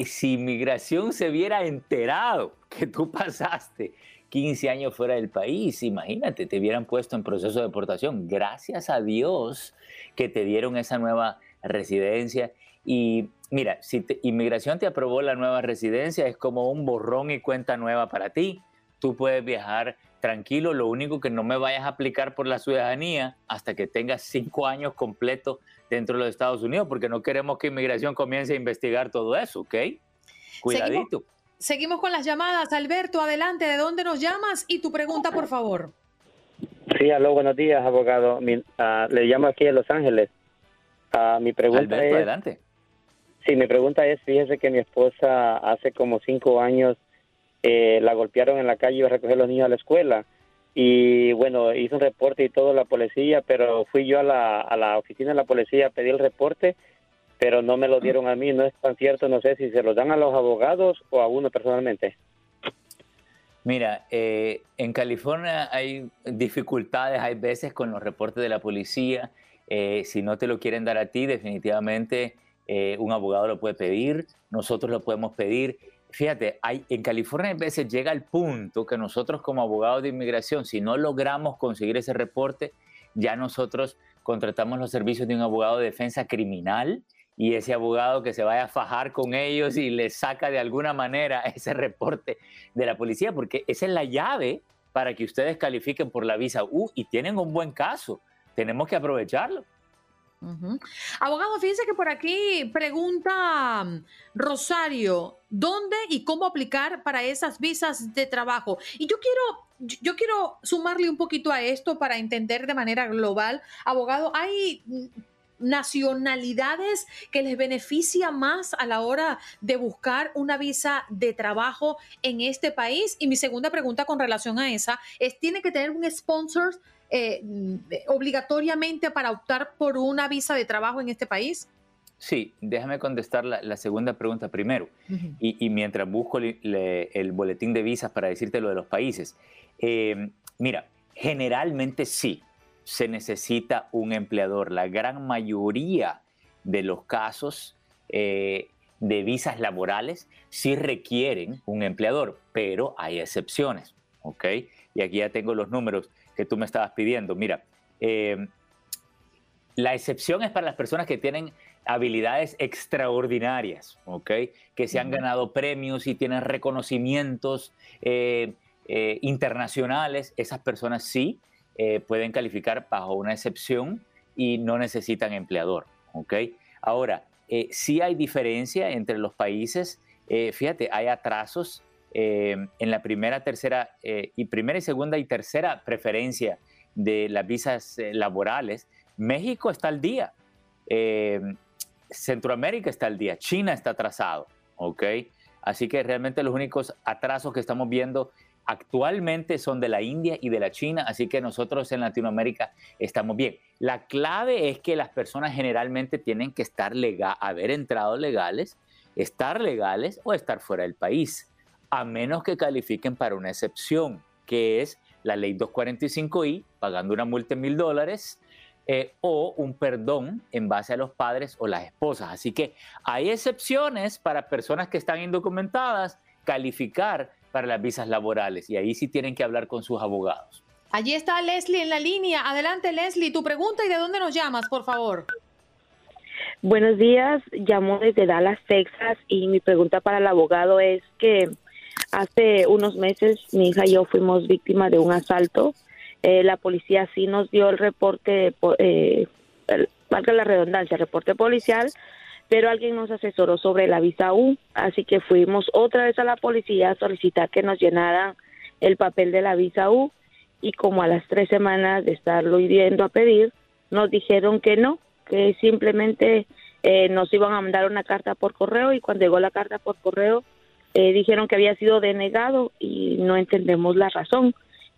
si inmigración se hubiera enterado que tú pasaste 15 años fuera del país, imagínate, te hubieran puesto en proceso de deportación. Gracias a Dios que te dieron esa nueva residencia. Y mira, si inmigración te aprobó la nueva residencia, es como un borrón y cuenta nueva para ti. Tú puedes viajar tranquilo, lo único que no me vayas a aplicar por la ciudadanía hasta que tengas cinco años completos dentro de los Estados Unidos, porque no queremos que inmigración comience a investigar todo eso, ¿ok? Cuidadito. Seguimos, con las llamadas. Alberto, adelante, ¿de dónde nos llamas? Y tu pregunta, por favor. Sí, aló, buenos días, abogado. Ah, le llamo aquí a Los Ángeles. Uh, mi pregunta Alberto, adelante. Sí, mi pregunta es, fíjese que mi esposa hace como cinco años eh, la golpearon en la calle, iba a recoger a los niños a la escuela. Y bueno, hizo un reporte y todo la policía, pero fui yo a la, a la oficina de la policía, pedí el reporte, pero no me lo dieron a mí, no es tan cierto, no sé si se lo dan a los abogados o a uno personalmente. Mira, eh, en California hay dificultades, hay veces con los reportes de la policía. Eh, si no te lo quieren dar a ti, definitivamente un abogado lo puede pedir, nosotros lo podemos pedir fíjate, hay, en California a veces llega el punto que nosotros como abogados de inmigración, si no logramos conseguir ese reporte, ya nosotros contratamos los servicios de un abogado de defensa criminal y ese abogado que se vaya a fajar con ellos y les saca de alguna manera ese reporte de la policía, porque esa es la llave para que ustedes califiquen por la visa U y tienen un buen caso. Tenemos que aprovecharlo. Abogado, fíjense que por aquí pregunta mm, Rosario, ¿dónde y cómo aplicar para esas visas de trabajo? Y yo quiero, yo quiero sumarle un poquito a esto para entender de manera global. Abogado, hay mm, nacionalidades que les beneficia más a la hora de buscar una visa de trabajo en este país? Y mi segunda pregunta con relación a esa es, ¿tiene que tener un sponsor eh, obligatoriamente para optar por una visa de trabajo en este país? Sí, déjame contestar la, segunda pregunta primero. y, mientras busco el boletín de visas para decirte lo de los países. Eh, mira, generalmente sí, se necesita un empleador. La gran mayoría de los casos eh, de visas laborales sí requieren un empleador, pero hay excepciones, ¿ok? Y aquí ya tengo los números que tú me estabas pidiendo. Mira, eh, la excepción es para las personas que tienen habilidades extraordinarias, ¿ok? Que se han ganado premios y tienen reconocimientos eh, eh, internacionales. Esas personas sí pueden calificar bajo una excepción y no necesitan empleador, ¿ok? Ahora, sí hay diferencia entre los países. fíjate, hay atrasos eh, en la primera, tercera eh, y primera y segunda y tercera preferencia de las visas eh, laborales, México está al día, Centroamérica está al día, China está atrasado, ¿ok? Así que realmente los únicos atrasos que estamos viendo actualmente son de la India y de la China, así que nosotros en Latinoamérica estamos bien. La clave es que las personas generalmente tienen que estar legal, haber entrado legales, estar legales o estar fuera del país, a menos que califiquen para una excepción, que es la ley 245i, pagando una multa de mil dólares, eh, o un perdón en base a los padres o las esposas. Así que hay excepciones para personas que están indocumentadas calificar para las visas laborales y ahí sí tienen que hablar con sus abogados. Allí está Leslie en la línea. Adelante Leslie, tu pregunta y de dónde nos llamas, por favor. Buenos días, llamo desde Dallas, Texas y mi pregunta para el abogado es que hace unos meses mi hija y yo fuimos víctimas de un asalto. Eh, la policía sí nos dio el reporte, eh, la redundancia, reporte policial, pero alguien nos asesoró sobre la visa U, así que fuimos otra vez a la policía a solicitar que nos llenaran el papel de la visa U y como a las tres semanas de estarlo yendo a pedir, nos dijeron que no, que simplemente eh, nos iban a mandar una carta por correo y cuando llegó la carta por correo eh, dijeron que había sido denegado y no entendemos la razón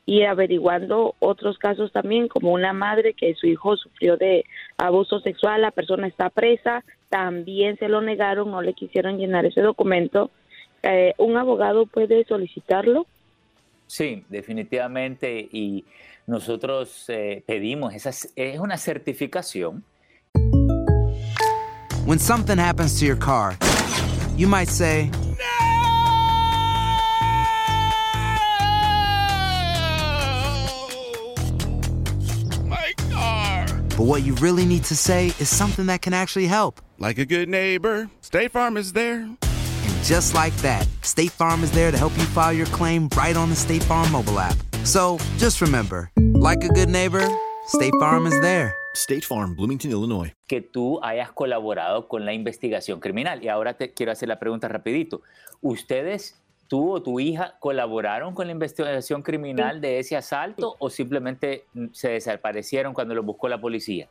y averiguando otros casos también, como una madre que su hijo sufrió de abuso sexual, la persona está presa, también se lo negaron, no le quisieron llenar ese documento. Eh, ¿Un abogado puede solicitarlo? Sí, definitivamente, y nosotros eh, pedimos, esa es una certificación. When something happens to your car, you might say, But what you really need to say is something that can actually help. Like a good neighbor, State Farm is there. And just like that, State Farm is there to help you file your claim right on the State Farm mobile app. So just remember, like a good neighbor, State Farm is there. State Farm, Bloomington, Illinois. Que tú hayas colaborado con la investigación criminal. Y ahora te quiero hacer la pregunta rapidito. ¿Ustedes tú o tu hija colaboraron con la investigación criminal de ese asalto o simplemente se desaparecieron cuando los buscó la policía?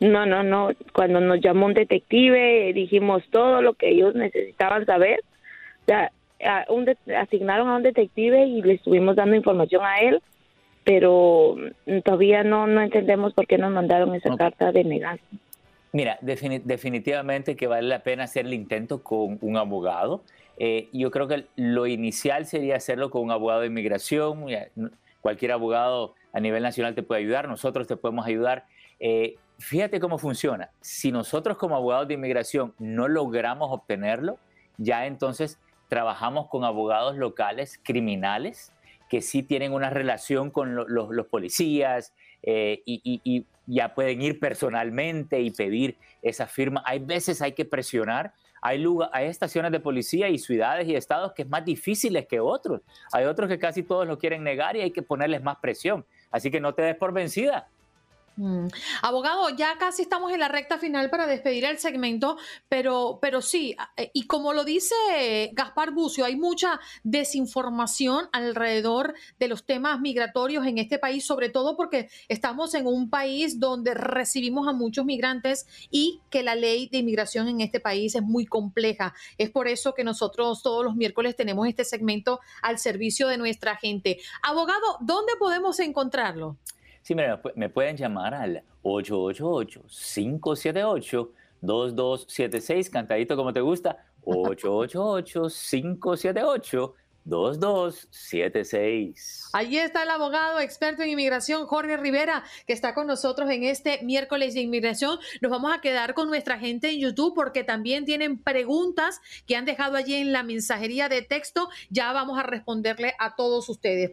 No, no, no. Cuando nos llamó un detective, dijimos todo lo que ellos necesitaban saber. O sea, asignaron a un detective y le estuvimos dando información a él, pero todavía no, no entendemos por qué nos mandaron esa carta de negación. Mira, definitivamente que vale la pena hacer el intento con un abogado. Eh, yo creo que lo inicial sería hacerlo con un abogado de inmigración. Cualquier abogado a nivel nacional te puede ayudar, nosotros te podemos ayudar. Eh, fíjate cómo funciona. Si nosotros como abogados de inmigración no logramos obtenerlo, ya entonces trabajamos con abogados locales criminales que sí tienen una relación con los policías eh, y, ya pueden ir personalmente y pedir esa firma. Hay veces hay que presionar hay, hay estaciones de policía y ciudades y estados que es más difíciles que otros. Hay otros que casi todos lo quieren negar y hay que ponerles más presión. Así que no te des por vencida. Mm. Abogado, ya casi estamos en la recta final para despedir el segmento, pero, pero sí, y como lo dice Gaspar Bucio, hay mucha desinformación alrededor de los temas migratorios en este país, sobre todo porque estamos en un país donde recibimos a muchos migrantes y que la ley de inmigración en este país es muy compleja. Es por eso que nosotros todos los miércoles tenemos este segmento al servicio de nuestra gente. Abogado, ¿dónde podemos encontrarlo? Sí, mira, me pueden llamar al 888-578-2276, cantadito como te gusta, 888-578-2276. Allí está el abogado experto en inmigración, Jorge Rivera, que está con nosotros en este miércoles de inmigración. Nos vamos a quedar con nuestra gente en YouTube porque también tienen preguntas que han dejado allí en la mensajería de texto. Ya vamos a responderle a todos ustedes.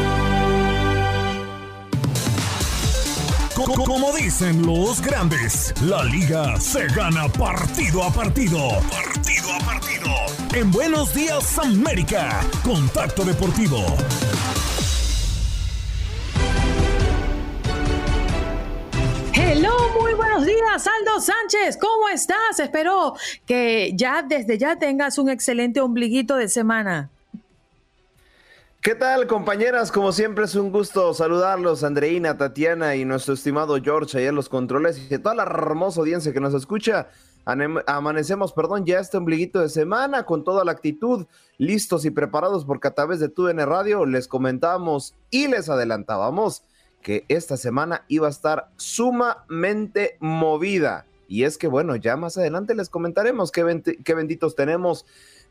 Como dicen los grandes, la liga se gana partido a partido. Partido a partido. En Buenos Días América, Contacto Deportivo. Hello, muy buenos días, Aldo Sánchez, ¿cómo estás? Espero que ya desde ya tengas un excelente ombliguito de semana. ¿Qué tal, compañeras? Como siempre es un gusto saludarlos, Andreina, Tatiana y nuestro estimado George ahí en los controles y toda la hermosa audiencia que nos escucha. Amanecemos, perdón, ya este ombliguito de semana con toda la actitud, listos y preparados porque a través de TUN Radio les comentábamos y les adelantábamos que esta semana iba a estar sumamente movida. Y es que, bueno, ya más adelante les comentaremos qué benditos tenemos,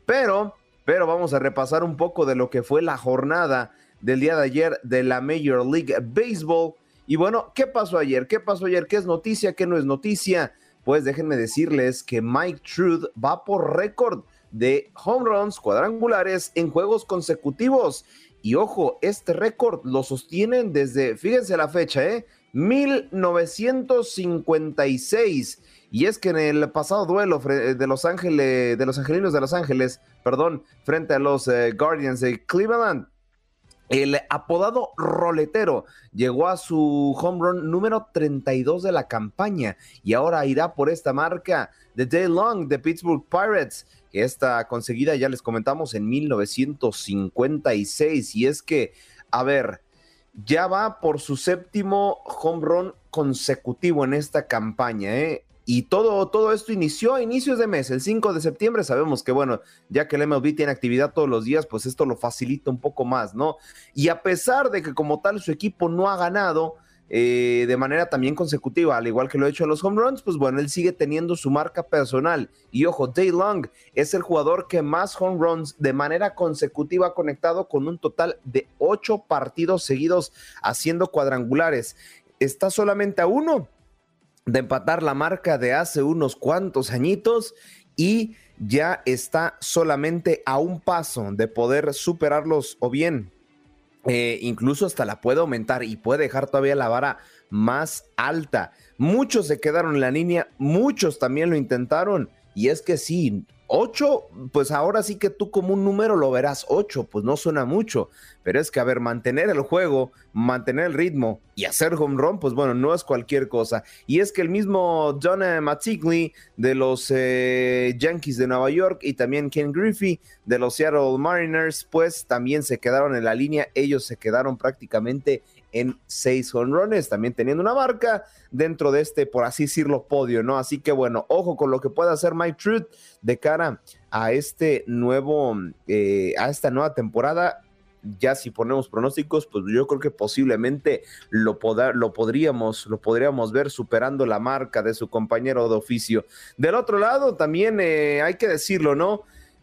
pero pero vamos a repasar un poco de lo que fue la jornada del día de ayer de la Major League Baseball. Y bueno, ¿qué pasó ayer? ¿Qué pasó ayer? ¿Qué es noticia? ¿Qué no es noticia? Pues déjenme decirles que Mike Truth va por récord de home runs cuadrangulares en juegos consecutivos. Y ojo, este récord lo sostienen desde, fíjense la fecha, ¿eh? 1956. Y es que en el pasado duelo de Los Ángeles, de los Angelinos de Los Ángeles, perdón, frente a los eh, Guardians de Cleveland, el apodado roletero llegó a su home run número 32 de la campaña y ahora irá por esta marca de Day Long de Pittsburgh Pirates. Esta conseguida ya les comentamos en 1956 y es que, a ver, ya va por su séptimo home run consecutivo en esta campaña. ¿eh? Y todo, todo esto inició a inicios de mes, el 5 de septiembre. Sabemos que, bueno, ya que el MLB tiene actividad todos los días, pues esto lo facilita un poco más, ¿no? Y a pesar de que como tal su equipo no ha ganado eh, de manera también consecutiva, al igual que lo ha hecho en los home runs, pues bueno, él sigue teniendo su marca personal. Y ojo, Day Long es el jugador que más home runs de manera consecutiva ha conectado con un total de ocho partidos seguidos haciendo cuadrangulares. Está solamente a uno de empatar la marca de hace unos cuantos añitos y ya está solamente a un paso de poder superarlos o bien eh, incluso hasta la puede aumentar y puede dejar todavía la vara más alta. Muchos se quedaron en la línea, muchos también lo intentaron y es que sí, 8, pues ahora sí que tú como un número lo verás 8, pues no suena mucho, pero es que a ver, mantener el juego, mantener el ritmo y hacer home run, pues bueno, no es cualquier cosa. Y es que el mismo John Mattingly de los eh, Yankees de Nueva York y también Ken Griffey de los Seattle Mariners, pues también se quedaron en la línea, ellos se quedaron prácticamente en seis honrones, también teniendo una marca dentro de este, por así decirlo, podio, ¿no? Así que bueno, ojo con lo que pueda hacer Mike Truth de cara a este nuevo, eh, a esta nueva temporada. Ya si ponemos pronósticos, pues yo creo que posiblemente lo, lo, podríamos, lo podríamos ver superando la marca de su compañero de oficio. Del otro lado, también eh, hay que decirlo, ¿no?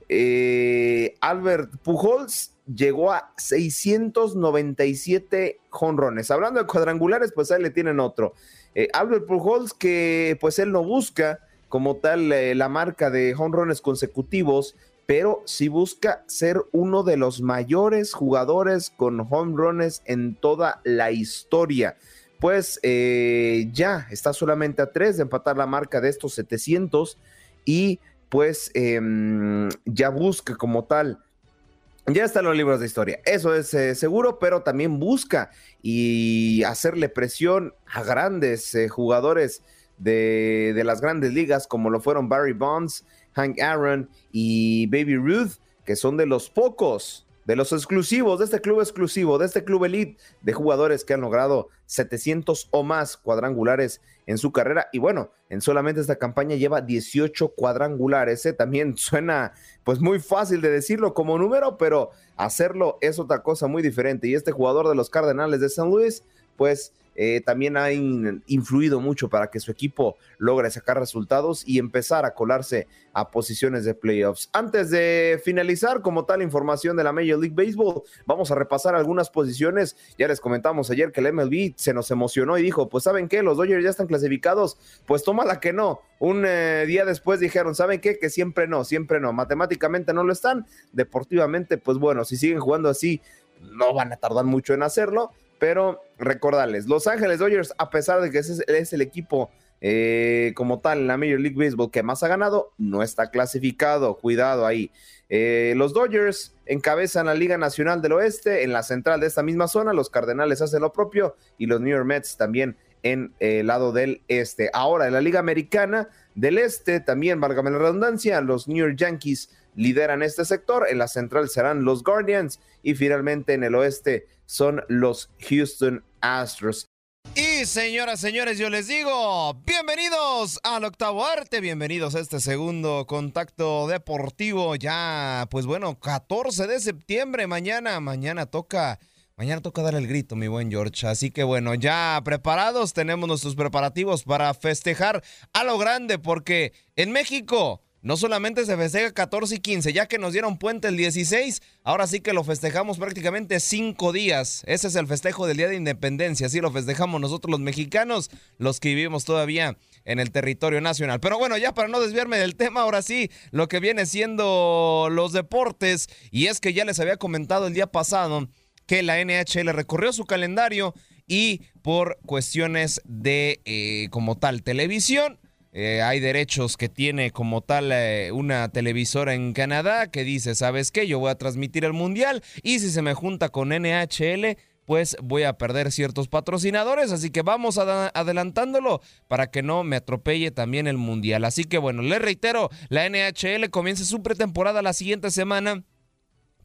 Eh, Albert Pujols llegó a 697 jonrones. Hablando de cuadrangulares, pues ahí le tienen otro. Eh, Albert Pujols, que pues él no busca como tal eh, la marca de jonrones consecutivos, pero sí busca ser uno de los mayores jugadores con home en toda la historia. Pues eh, ya está solamente a tres de empatar la marca de estos 700 y pues em, ya busca como tal ya están los libros de historia, eso es eh, seguro, pero también busca y hacerle presión a grandes eh, jugadores de, de, las grandes ligas, como lo fueron Barry Bonds, Hank Aaron y Baby Ruth, que son de los pocos de los exclusivos, de este club exclusivo, de este club elite de jugadores que han logrado 700 o más cuadrangulares en su carrera. Y bueno, en solamente esta campaña lleva 18 cuadrangulares. ¿eh? También suena pues muy fácil de decirlo como número, pero hacerlo es otra cosa muy diferente. Y este jugador de los Cardenales de San Luis, pues eh, también ha influido mucho para que su equipo logre sacar resultados y empezar a colarse a posiciones de playoffs. Antes de finalizar como tal información de la Major League Baseball, vamos a repasar algunas posiciones. Ya les comentamos ayer que el MLB se nos emocionó y dijo, pues saben qué, los Dodgers ya están clasificados, pues tómala que no. Un eh, día después dijeron, ¿saben qué? Que siempre no, siempre no. Matemáticamente no lo están. Deportivamente, pues bueno, si siguen jugando así, no van a tardar mucho en hacerlo pero recordarles, Los Ángeles Dodgers, a pesar de que ese es el equipo eh, como tal en la Major League Baseball que más ha ganado, no está clasificado. Cuidado ahí. Eh, los Dodgers encabezan la Liga Nacional del Oeste en la central de esta misma zona. Los Cardenales hacen lo propio y los New York Mets también en el lado del este. Ahora, en la Liga Americana del Este, también, válgame la redundancia, los New York Yankees lideran este sector. En la central serán los Guardians y finalmente en el oeste son los Houston Astros. Y señoras, señores, yo les digo, bienvenidos al octavo arte, bienvenidos a este segundo contacto deportivo, ya, pues bueno, 14 de septiembre, mañana, mañana toca, mañana toca dar el grito, mi buen George, así que bueno, ya preparados, tenemos nuestros preparativos para festejar a lo grande, porque en México no solamente se festeja 14 y 15, ya que nos dieron puente el 16, ahora sí que lo festejamos prácticamente cinco días. Ese es el festejo del Día de Independencia, así lo festejamos nosotros los mexicanos, los que vivimos todavía en el territorio nacional. Pero bueno, ya para no desviarme del tema, ahora sí, lo que viene siendo los deportes, y es que ya les había comentado el día pasado que la NHL recorrió su calendario y por cuestiones de eh, como tal televisión, eh, hay derechos que tiene como tal eh, una televisora en Canadá que dice, ¿sabes qué? Yo voy a transmitir el mundial y si se me junta con NHL, pues voy a perder ciertos patrocinadores, así que vamos adelantándolo para que no me atropelle también el mundial. Así que bueno, les reitero, la NHL comienza su pretemporada la siguiente semana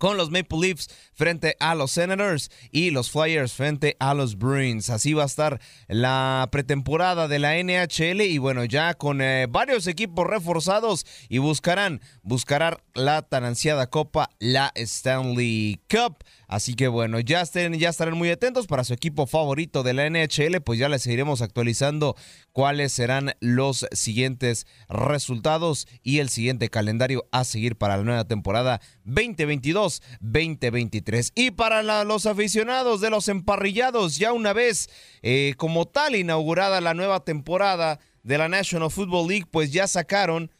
con los Maple Leafs frente a los Senators y los Flyers frente a los Bruins. Así va a estar la pretemporada de la NHL y bueno, ya con eh, varios equipos reforzados y buscarán, buscarán la tan ansiada copa, la Stanley Cup. Así que bueno, ya, ya estarán muy atentos para su equipo favorito de la NHL, pues ya les seguiremos actualizando cuáles serán los siguientes resultados y el siguiente calendario a seguir para la nueva temporada 2022-2023. Y para los aficionados de los emparrillados, ya una vez eh, como tal inaugurada la nueva temporada de la National Football League, pues ya sacaron,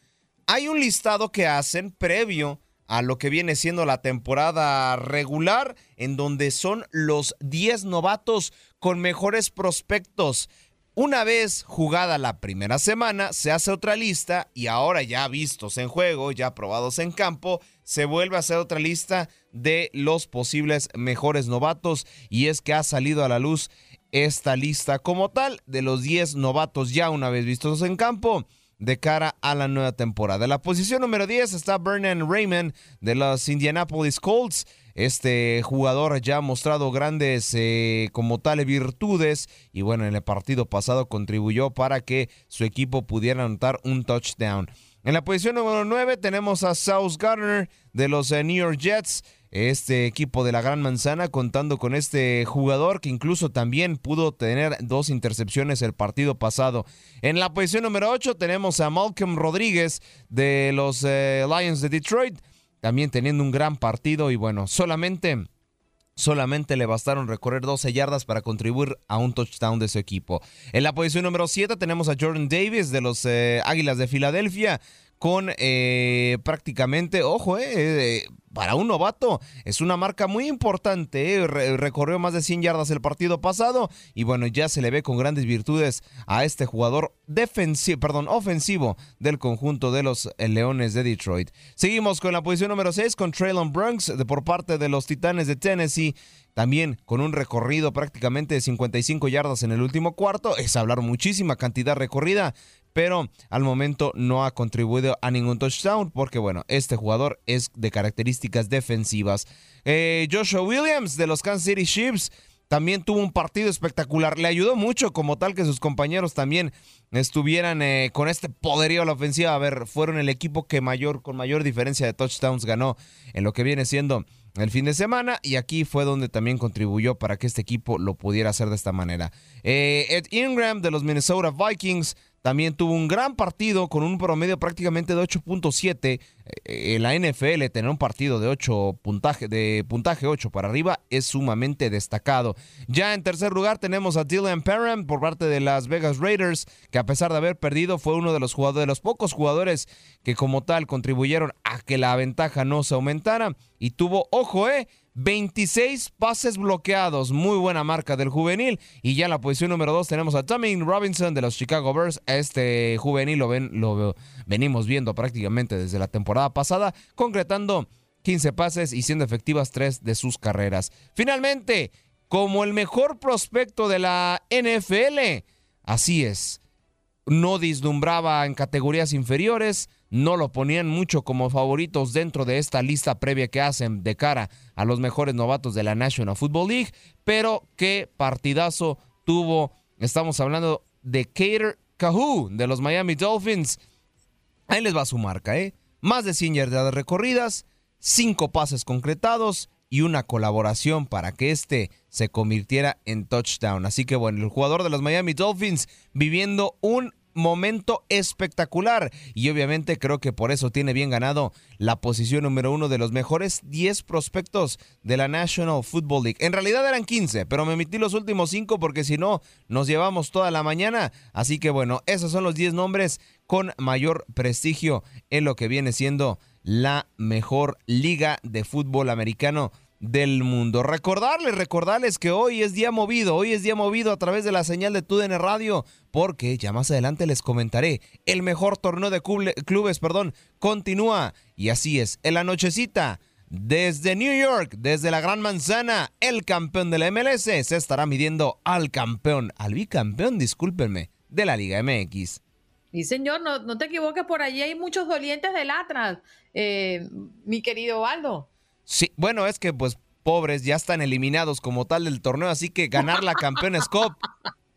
hay un listado que hacen previo a lo que viene siendo la temporada regular, en donde son los 10 novatos con mejores prospectos. Una vez jugada la primera semana, se hace otra lista y ahora ya vistos en juego, ya probados en campo, se vuelve a hacer otra lista de los posibles mejores novatos y es que ha salido a la luz esta lista como tal de los 10 novatos ya una vez vistos en campo de cara a la nueva temporada. La posición número 10 está Vernon Raymond de los Indianapolis Colts. Este jugador ya ha mostrado grandes eh, como tal virtudes y bueno, en el partido pasado contribuyó para que su equipo pudiera anotar un touchdown. En la posición número 9 tenemos a South Gardner de los eh, New York Jets este equipo de la Gran Manzana contando con este jugador que incluso también pudo tener dos intercepciones el partido pasado. En la posición número 8 tenemos a Malcolm Rodríguez de los eh, Lions de Detroit, también teniendo un gran partido y bueno, solamente... Solamente le bastaron recorrer 12 yardas para contribuir a un touchdown de su equipo. En la posición número 7 tenemos a Jordan Davis de los eh, Águilas de Filadelfia con eh, prácticamente, ojo, eh, para un novato es una marca muy importante. recorrió más de 100 yardas el partido pasado y bueno, ya se le ve con grandes virtudes a este jugador defensivo, perdón, ofensivo del conjunto de los Leones de Detroit. Seguimos con la posición número 6 con Traylon Brunks de, por parte de los Titanes de Tennessee también con un recorrido prácticamente de 55 yardas en el último cuarto. Es hablar muchísima cantidad recorrida, pero al momento no ha contribuido a ningún touchdown porque, bueno, este jugador es de características defensivas. Eh, Joshua Williams de los Kansas City Chiefs también tuvo un partido espectacular. Le ayudó mucho como tal que sus compañeros también estuvieran eh, con este poderío a la ofensiva. A ver, fueron el equipo que mayor, con mayor diferencia de touchdowns ganó en lo que viene siendo el fin de semana y aquí fue donde también contribuyó para que este equipo lo pudiera hacer de esta manera. Eh, Ed Ingram de los Minnesota Vikings también tuvo un gran partido con un promedio prácticamente de 8.7. En la NFL tener un partido de 8 puntaje, de puntaje 8 para arriba es sumamente destacado. Ya en tercer lugar tenemos a Dylan Parham por parte de las Vegas Raiders, que a pesar de haber perdido fue uno de los jugadores, de los pocos jugadores que como tal contribuyeron a que la ventaja no se aumentara y tuvo, ojo, eh, 26 pases bloqueados. Muy buena marca del juvenil. Y ya en la posición número 2 tenemos a Tommy Robinson de los Chicago Bears. Este juvenil lo, ven, lo venimos viendo prácticamente desde la temporada pasada, concretando 15 pases y siendo efectivas 3 de sus carreras. Finalmente, como el mejor prospecto de la NFL, Así es. No dislumbraba en categorías inferiores, no lo ponían mucho como favoritos dentro de esta lista previa que hacen de cara a los mejores novatos de la National Football League, pero qué partidazo tuvo. Estamos hablando de Cater Kahoo de los Miami Dolphins. Ahí les va su marca, ¿eh? Más de 100 yardas recorridas, 5 pases concretados y una colaboración para que este se convirtiera en touchdown. Así que bueno, el jugador de los Miami Dolphins viviendo un momento espectacular y obviamente creo que por eso tiene bien ganado la posición número uno de los mejores 10 prospectos de la National Football League. En realidad eran 15, pero me emití los últimos 5 porque si no nos llevamos toda la mañana. Así que bueno, esos son los 10 nombres con mayor prestigio en lo que viene siendo la mejor liga de fútbol americano del mundo. Recordarles, recordarles que hoy es día movido, hoy es día movido a través de la señal de TUDN Radio, porque ya más adelante les comentaré, el mejor torneo de clubes, perdón, continúa y así es, en la nochecita. Desde New York, desde la Gran Manzana, el campeón de la MLS se estará midiendo al campeón, al bicampeón, discúlpenme, de la Liga MX. Y señor, no, no te equivoques, por allí hay muchos dolientes del Atlas, eh, mi querido Waldo. Sí, bueno, es que pues pobres ya están eliminados como tal del torneo, así que ganar la Campeones Cup.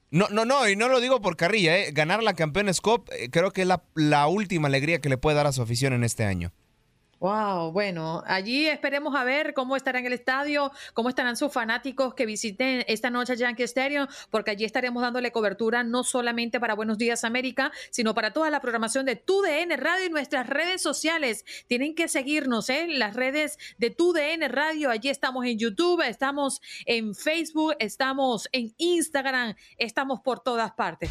No, no, no, y no lo digo por carrilla, ¿eh? ganar la Campeones Cup eh, creo que es la, la última alegría que le puede dar a su afición en este año. Wow, bueno, allí esperemos a ver cómo estará en el estadio, cómo estarán sus fanáticos que visiten esta noche Yankee Stadium, porque allí estaremos dándole cobertura no solamente para Buenos Días América, sino para toda la programación de TUDN Radio y nuestras redes sociales. Tienen que seguirnos en ¿eh? las redes de TUDN Radio. Allí estamos en YouTube, estamos en Facebook, estamos en Instagram, estamos por todas partes.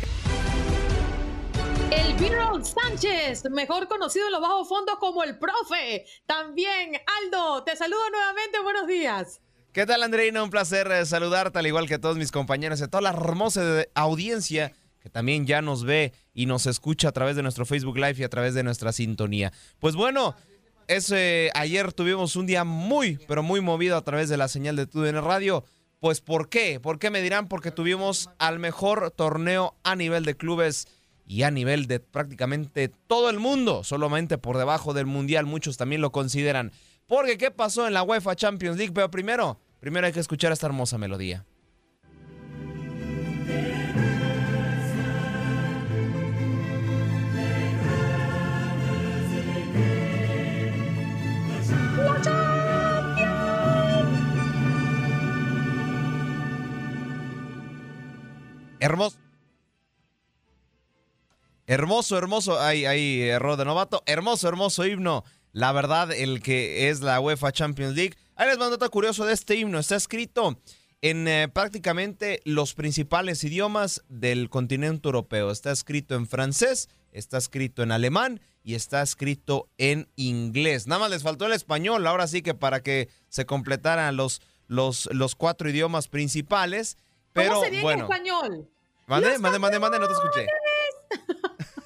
El Viral Sánchez, mejor conocido en los bajos fondos como el profe. También, Aldo, te saludo nuevamente, buenos días. ¿Qué tal, Andreina? Un placer eh, saludarte, al igual que todos mis compañeros y toda la hermosa audiencia que también ya nos ve y nos escucha a través de nuestro Facebook Live y a través de nuestra sintonía. Pues bueno, ese, ayer tuvimos un día muy, pero muy movido a través de la señal de TUDN Radio. Pues ¿por qué? ¿Por qué me dirán? Porque tuvimos al mejor torneo a nivel de clubes y a nivel de prácticamente todo el mundo, solamente por debajo del Mundial, muchos también lo consideran. Porque ¿qué pasó en la UEFA Champions League? Pero primero, primero hay que escuchar esta hermosa melodía. Hermoso. Hermoso, hermoso. Hay, hay error de novato. Hermoso, hermoso himno. La verdad, el que es la UEFA Champions League. Ahí les mando curioso de este himno. Está escrito en eh, prácticamente los principales idiomas del continente europeo. Está escrito en francés, está escrito en alemán y está escrito en inglés. Nada más les faltó el español. Ahora sí que para que se completaran los, los, los cuatro idiomas principales. Pero, ¿Cómo sería bueno. en español? Mande, mande, mande, mande, no te escuché.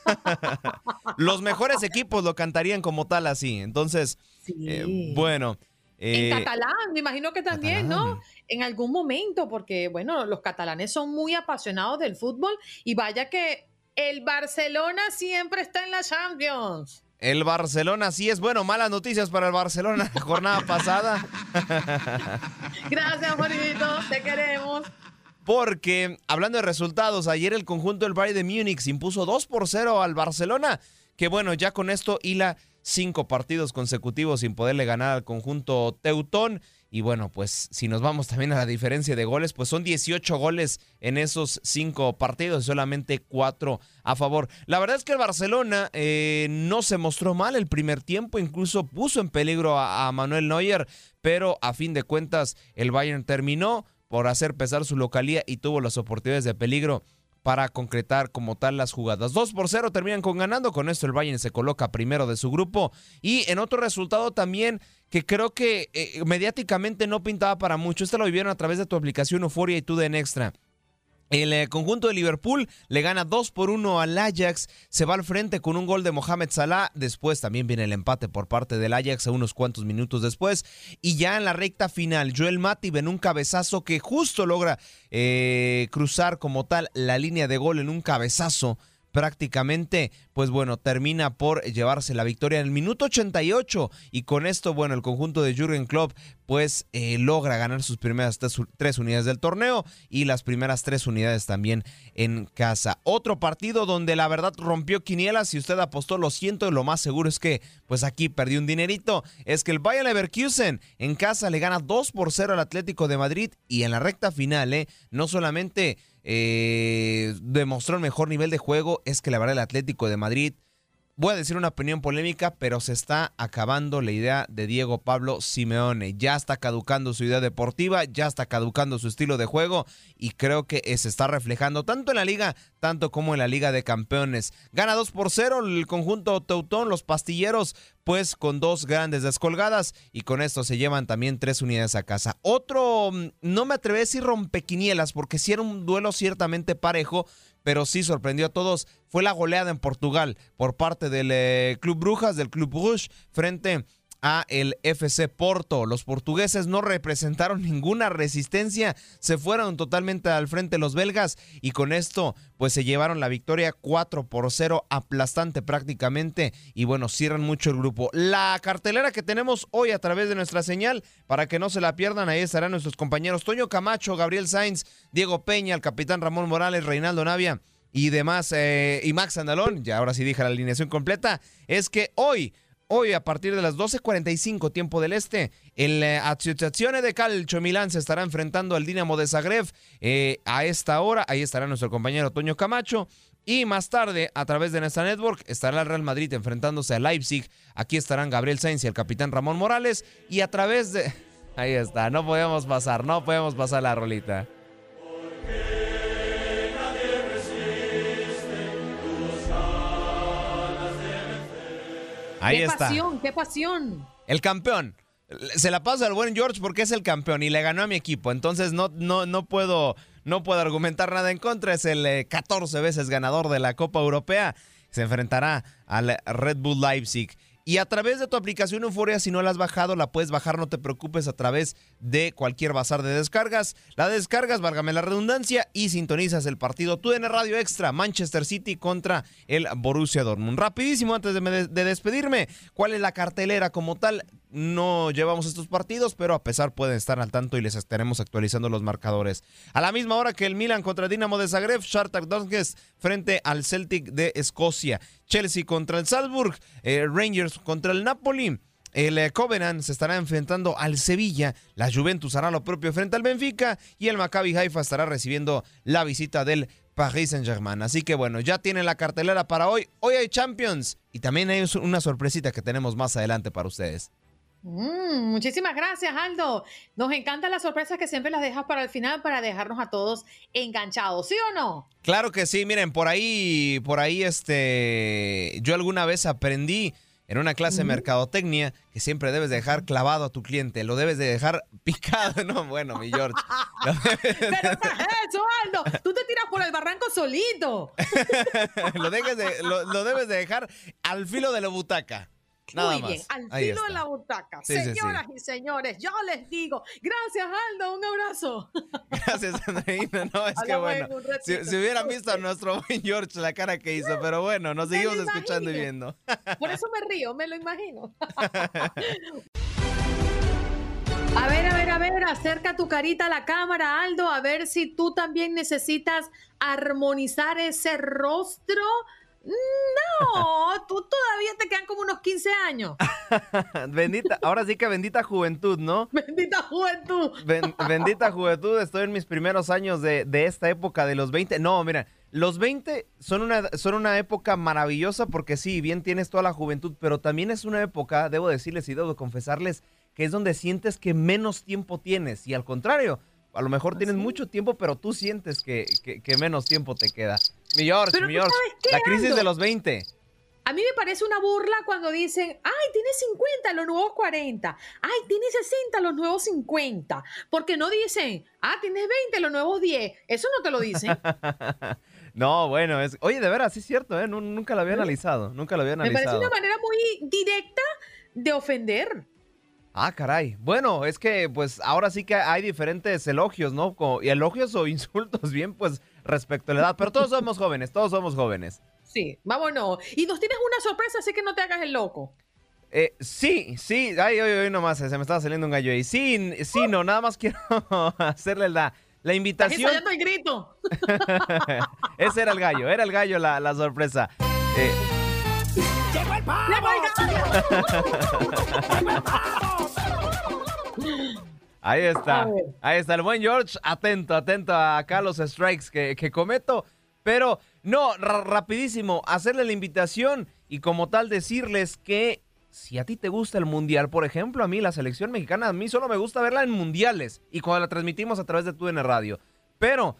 Los mejores equipos lo cantarían como tal así. Entonces, eh, bueno. en eh, catalán, me imagino que también, ¿no? En algún momento, porque, bueno, los catalanes son muy apasionados del fútbol y vaya que el Barcelona siempre está en la Champions. el Barcelona sí es bueno. Malas noticias para el Barcelona. Jornada pasada. Gracias, Juanito, te queremos. Porque, hablando de resultados, ayer el conjunto del Bayern de Múnich impuso 2 por 0 al Barcelona. Que bueno, ya con esto hila cinco partidos consecutivos sin poderle ganar al conjunto Teutón. Y bueno, pues si nos vamos también a la diferencia de goles, pues son 18 goles en esos cinco partidos y solamente cuatro a favor. La verdad es que el Barcelona eh, no se mostró mal el primer tiempo, incluso puso en peligro a, a Manuel Neuer, pero a fin de cuentas el Bayern terminó por hacer pesar su localía y tuvo las oportunidades de peligro para concretar como tal las jugadas. 2 por 0 terminan con ganando, con esto el Bayern se coloca primero de su grupo y en otro resultado también que creo que eh, mediáticamente no pintaba para mucho, este lo vivieron a través de tu aplicación Euforia y TUDN Extra. El eh, conjunto de Liverpool le gana 2 por 1 al Ajax, se va al frente con un gol de Mohamed Salah, después también viene el empate por parte del Ajax a unos cuantos minutos después, y ya en la recta final, Joel Matip en un cabezazo que justo logra eh, cruzar como tal la línea de gol en un cabezazo prácticamente, pues bueno, termina por llevarse la victoria en el minuto 88 y con esto, bueno, el conjunto de Jürgen Klopp pues eh, logra ganar sus primeras tres, unidades del torneo y las primeras tres unidades también en casa. Otro partido donde la verdad rompió quinielas, si usted apostó, lo siento, lo más seguro es que pues aquí perdió un dinerito, es que el Bayern Leverkusen en casa le gana 2 por 0 al Atlético de Madrid y en la recta final, eh, no solamente eh, demostró el mejor nivel de juego, es que la verdad el Atlético de Madrid Voy a decir una opinión polémica, pero se está acabando la idea de Diego Pablo Simeone. Ya está caducando su idea deportiva, ya está caducando su estilo de juego y creo que se está reflejando tanto en la liga, tanto como en la liga de campeones. Gana 2 por 0 el conjunto Teutón, los pastilleros, pues con dos grandes descolgadas y con esto se llevan también tres unidades a casa. Otro, mm, no me atrevo a decir rompequinielas porque si era un duelo ciertamente parejo, pero sí sorprendió a todos, fue la goleada en Portugal por parte del eh, Club Brujas, del Club Rouge, frente a el FC Porto. Los portugueses no representaron ninguna resistencia, se fueron totalmente al frente los belgas y con esto pues se llevaron la victoria 4 por 0, aplastante prácticamente y bueno, cierran mucho el grupo. La cartelera que tenemos hoy a través de nuestra señal, para que no se la pierdan, ahí estarán nuestros compañeros Toño Camacho, Gabriel Sainz, Diego Peña, el capitán Ramón Morales, Reinaldo Navia y demás, eh, y Max Andalón, ya ahora sí dije la alineación completa, es que hoy Hoy, a partir de las 12.45 tiempo del este, el eh, Asociazione de Calcio Milán se estará enfrentando al Dinamo de Zagreb eh, a esta hora. Ahí estará nuestro compañero Toño Camacho. Y más tarde, a través de nuestra network, estará el Real Madrid enfrentándose a Leipzig. Aquí estarán Gabriel Sainz y el capitán Ramón Morales. Y a través de... Ahí está, no podemos pasar, no podemos pasar la rolita. Ahí qué está. pasión, qué pasión. El campeón. Se la pasa al buen George porque es el campeón y le ganó a mi equipo. Entonces no, no, no puedo, no puedo argumentar nada en contra. Es el eh, 14 veces ganador de la Copa Europea. Se enfrentará al Red Bull Leipzig. Y a través de tu aplicación Euforia, si no la has bajado, la puedes bajar, no te preocupes, a través de cualquier bazar de descargas. La descargas, válgame la redundancia, y sintonizas el partido Tú en Radio Extra, Manchester City contra el Borussia Dortmund. Rapidísimo, antes de, de despedirme, ¿cuál es la cartelera como tal? No llevamos estos partidos, pero a pesar pueden estar al tanto y les estaremos actualizando los marcadores. A la misma hora que el Milan contra Dinamo de Zagreb, Shakhtar Donetsk frente al Celtic de Escocia, Chelsea contra el Salzburg, eh, Rangers contra el Napoli. El eh, Covenant se estará enfrentando al Sevilla, la Juventus hará lo propio frente al Benfica y el Maccabi Haifa estará recibiendo la visita del Paris Saint-Germain. Así que bueno, ya tienen la cartelera para hoy. Hoy hay Champions y también hay una sorpresita que tenemos más adelante para ustedes. Mm, muchísimas gracias, Aldo. Nos encantan las sorpresas que siempre las dejas para el final para dejarnos a todos enganchados, ¿sí o no? Claro que sí, miren, por ahí, por ahí, este, yo alguna vez aprendí en una clase de mercadotecnia que siempre debes de dejar clavado a tu cliente, lo debes de dejar picado, no, bueno, mi George. Pero ¿qué es eso, Aldo? Tú te tiras por el barranco solito. lo, dejes de- lo- lo debes de dejar al filo de la butaca. Nada Muy más. bien, al Ahí filo de la butaca. Sí, sí, sí. Señoras y señores, yo les digo, gracias, Aldo, un abrazo. Gracias, Andreina. No, es que bueno. Si, si hubieran visto a nuestro buen George la cara que hizo, pero bueno, nos seguimos escuchando y viendo. Por eso me río, me lo imagino. A ver, a ver, a ver, acerca tu carita a la cámara, Aldo, a ver si tú también necesitas armonizar ese rostro. No, tú todavía te quedan como unos 15 años. bendita, ahora sí que bendita juventud, ¿no? Bendita juventud. Ben- bendita juventud, estoy en mis primeros años de, de esta época de los 20. No, mira, los 20 son una, son una época maravillosa porque sí, bien tienes toda la juventud, pero también es una época, debo decirles y debo confesarles, que es donde sientes que menos tiempo tienes. Y al contrario, a lo mejor tienes mucho tiempo, pero tú sientes que, que- que menos tiempo te queda. Mi George, Pero mi ¿tú George, la crisis de los 20. A mí me parece una burla cuando dicen, ay, tiene 50 los nuevos 40, ay, tiene 60 los nuevos 50, porque no dicen, ah, tienes 20 los nuevos 10, eso no te lo dicen. no, bueno, es, oye, de veras, sí es cierto, ¿eh? nunca lo había analizado, nunca lo había analizado. Me parece una manera muy directa de ofender. Ah, caray. Bueno, es que pues ahora sí que hay diferentes elogios, ¿no? y elogios o insultos, bien, pues respecto a la edad. Pero todos somos jóvenes, todos somos jóvenes. Sí, vámonos. Y nos tienes una sorpresa, así que no te hagas el loco. Eh, sí, sí, ay, ay, ay, nomás, se me estaba saliendo un gallo ahí. Sí, sí, no, nada más quiero hacerle la, la invitación. El grito. Ese era el gallo, era el gallo la, la sorpresa. Eh, ¡Llegó el pavo! ¡Llegó el Ahí está, ahí está el buen George, atento, atento a acá los strikes que, que cometo. Pero no, rapidísimo, hacerle la invitación y como tal decirles que si a ti te gusta el mundial, por ejemplo, a mí la selección mexicana, a mí solo me gusta verla en mundiales y cuando la transmitimos a través de tu en Radio. Pero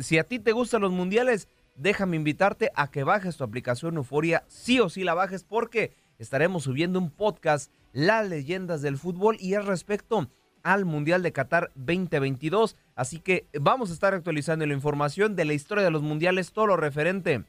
si a ti te gustan los mundiales, déjame invitarte a que bajes tu aplicación Euforia, sí o sí la bajes porque estaremos subiendo un podcast, Las leyendas del fútbol y al respecto al Mundial de Qatar 2022. Así que vamos a estar actualizando la información de la historia de los mundiales, todo lo referente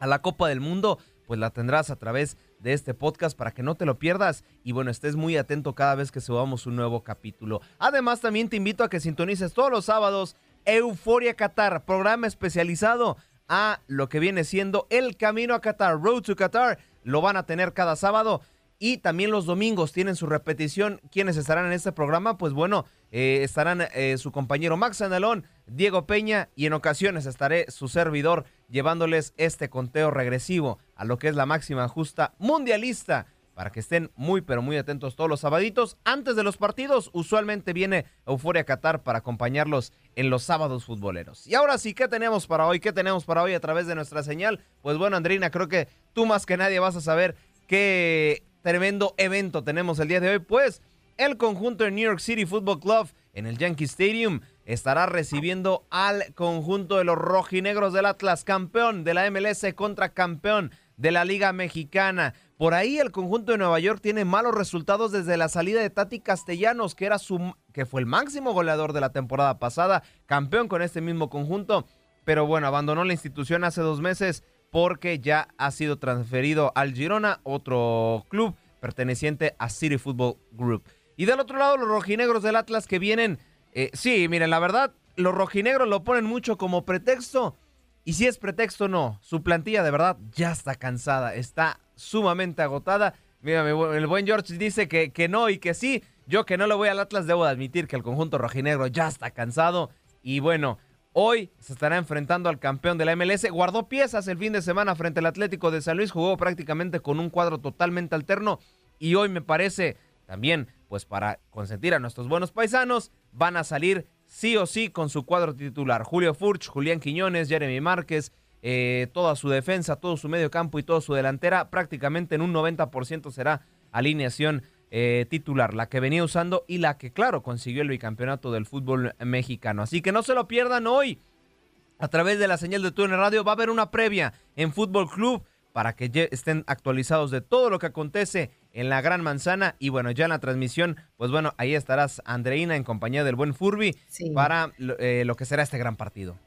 a la Copa del Mundo, pues la tendrás a través de este podcast para que no te lo pierdas y bueno, estés muy atento cada vez que subamos un nuevo capítulo. Además, también te invito a que sintonices todos los sábados Euforia Qatar, programa especializado a lo que viene siendo el camino a Qatar, Road to Qatar. Lo van a tener cada sábado y también los domingos tienen su repetición. ¿Quiénes estarán en este programa? Pues bueno, eh, estarán eh, su compañero Max Andalón, Diego Peña y en ocasiones estaré su servidor llevándoles este conteo regresivo a lo que es la máxima justa mundialista para que estén muy pero muy atentos todos los sabaditos. Antes de los partidos, usualmente viene Euforia Qatar para acompañarlos en los sábados futboleros. Y ahora sí, ¿qué tenemos para hoy? ¿Qué tenemos para hoy a través de nuestra señal? Pues bueno, Andrina, creo que tú más que nadie vas a saber qué tremendo evento tenemos el día de hoy, pues el conjunto de New York City Football Club en el Yankee Stadium estará recibiendo al conjunto de los rojinegros del Atlas, campeón de la MLS contra campeón de la Liga Mexicana. Por ahí el conjunto de Nueva York tiene malos resultados desde la salida de Tati Castellanos, que era su que fue el máximo goleador de la temporada pasada, campeón con este mismo conjunto, pero bueno, abandonó la institución hace dos meses porque ya ha sido transferido al Girona, otro club perteneciente a City Football Group. Y del otro lado, los rojinegros del Atlas que vienen, eh, sí, miren, la verdad, los rojinegros lo ponen mucho como pretexto. Y si es pretexto, no. Su plantilla de verdad ya está cansada, está sumamente agotada. Mira, el buen George dice que, que no y que sí. Yo que no lo voy al Atlas, debo admitir que el conjunto rojinegro ya está cansado. Y bueno, Hoy se estará enfrentando al campeón de la MLS. Guardó piezas el fin de semana frente al Atlético de San Luis. Jugó prácticamente con un cuadro totalmente alterno. Y hoy me parece también, pues para consentir a nuestros buenos paisanos, van a salir sí o sí con su cuadro titular. Julio Furch, Julián Quiñones, Jeremy Márquez, eh, toda su defensa, todo su medio campo y toda su delantera. Prácticamente en un 90% será alineación eh, titular, la que venía usando y la que, claro, consiguió el bicampeonato del fútbol mexicano. Así que no se lo pierdan hoy. A través de la señal de Túnel Radio va a haber una previa en Fútbol Club para que estén actualizados de todo lo que acontece en la Gran Manzana. Y bueno, ya en la transmisión, pues bueno, ahí estarás Andreina en compañía del buen Furby para eh, lo que será este gran partido.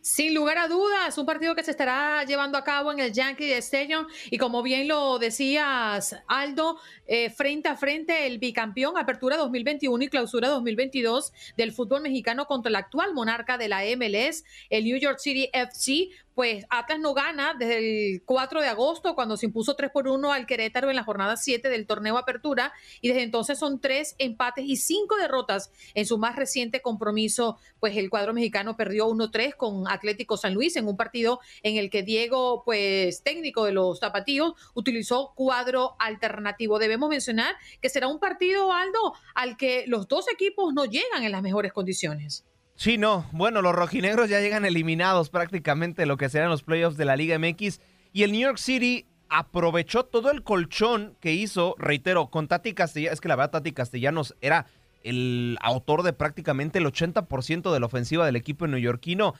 Sin lugar a dudas, un partido que se estará llevando a cabo en el Yankee Stadium. Y como bien lo decías, Aldo, eh, frente a frente el bicampeón Apertura 2021 y Clausura 2022 del fútbol mexicano contra el actual monarca de la MLS, el New York City FC, pues Atlas no gana desde el 4 de agosto cuando se impuso 3 por 1 al Querétaro en la jornada 7 del torneo Apertura y desde entonces son tres empates y cinco derrotas en su más reciente compromiso, pues el cuadro mexicano perdió 1-3 con Atlético San Luis en un partido en el que Diego, pues técnico de los Tapatíos, utilizó cuadro alternativo. Debemos mencionar que será un partido, Aldo, al que los dos equipos no llegan en las mejores condiciones. Sí, no. Bueno, los rojinegros ya llegan eliminados prácticamente lo que serán los playoffs de la Liga MX. Y el New York City aprovechó todo el colchón que hizo, reitero, con Tati Castellanos. Es que la verdad, Tati Castellanos era el autor de prácticamente el 80% de la ofensiva del equipo neoyorquino.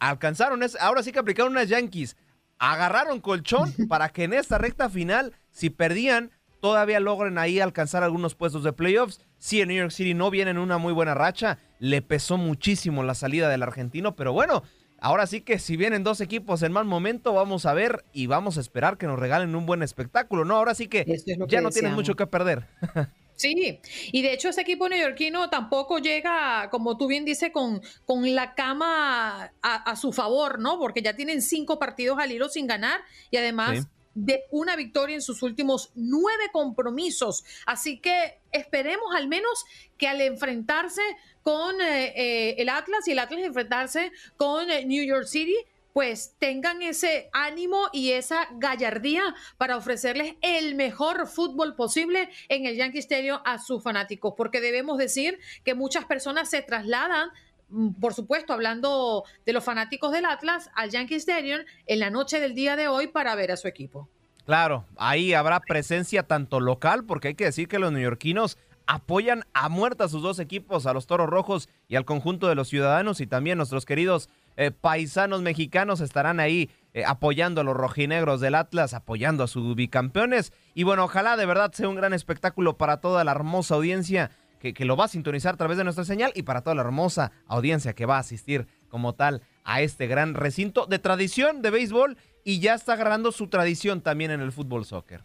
alcanzaron, es, ahora sí que aplicaron unas Yankees. agarraron colchón para que en esta recta final, si perdían, todavía logren ahí alcanzar algunos puestos de playoffs. Sí, en New York City no viene en una muy buena racha, le pesó muchísimo la salida del argentino, pero bueno, ahora sí que si vienen dos equipos en mal momento, vamos a ver y vamos a esperar que nos regalen un buen espectáculo, ¿no? Ahora sí que ya no tienen mucho que perder. Sí, y de hecho ese equipo neoyorquino tampoco llega, como tú bien dices, con, con la cama a, su favor, ¿no? Porque ya tienen cinco partidos al hilo sin ganar y además de una victoria en sus últimos nueve compromisos. Así que esperemos al menos que al enfrentarse con eh, eh, el Atlas y el Atlas enfrentarse con eh, New York City, pues tengan ese ánimo y esa gallardía para ofrecerles el mejor fútbol posible en el Yankee Stadium a sus fanáticos, porque debemos decir que muchas personas se trasladan mm, por supuesto, hablando de los fanáticos del Atlas, al Yankee Stadium en la noche del día de hoy para ver a su equipo. Claro, ahí habrá presencia tanto local, porque hay que decir que los neoyorquinos apoyan a muerta a sus dos equipos, a los Toros Rojos y al conjunto de los ciudadanos y también nuestros queridos eh, paisanos mexicanos estarán ahí eh, apoyando a los rojinegros del Atlas, apoyando a sus bicampeones. Y bueno, ojalá de verdad sea un gran espectáculo para toda la hermosa audiencia que lo va a sintonizar a través de nuestra señal y para toda la hermosa audiencia que va a asistir como tal a este gran recinto de tradición de béisbol y ya está agarrando su tradición también en el fútbol soccer.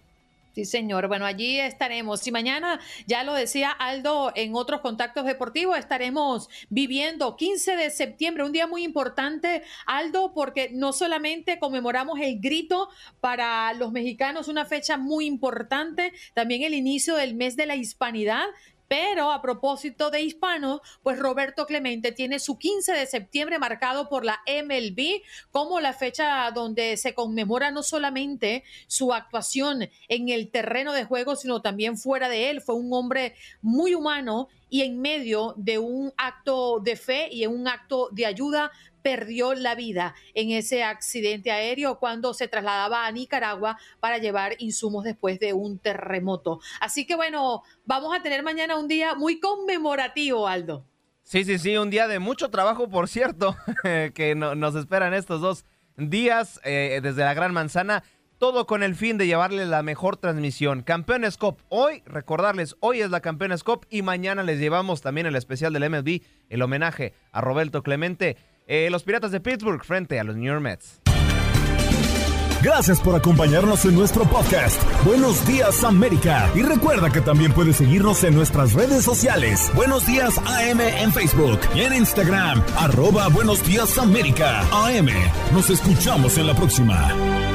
Sí, señor. Bueno, allí estaremos. Y mañana, ya lo decía Aldo en otros contactos deportivos, estaremos viviendo 15 de septiembre, un día muy importante, Aldo, porque no solamente conmemoramos el grito para los mexicanos, una fecha muy importante, también el inicio del mes de la hispanidad, pero a propósito de hispanos, pues Roberto Clemente tiene su 15 de septiembre marcado por la MLB como la fecha donde se conmemora no solamente su actuación en el terreno de juego, sino también fuera de él. Fue un hombre muy humano y en medio de un acto de fe y en un acto de ayuda perdió la vida en ese accidente aéreo cuando se trasladaba a Nicaragua para llevar insumos después de un terremoto. Así que bueno, vamos a tener mañana un día muy conmemorativo, Aldo. Sí, sí, sí, un día de mucho trabajo, por cierto, que nos esperan estos dos días eh, desde la Gran Manzana. Todo con el fin de llevarle la mejor transmisión. Campeones Cup. Hoy, recordarles, hoy es la Campeones Cup y mañana les llevamos también el especial del MLB, el homenaje a Roberto Clemente. Eh, los Piratas de Pittsburgh frente a los New York Mets. Gracias por acompañarnos en nuestro podcast. Buenos días América. Y recuerda que también puedes seguirnos en nuestras redes sociales. Buenos días AM en Facebook y en Instagram. Arroba Buenos días América. AM. Nos escuchamos en la próxima.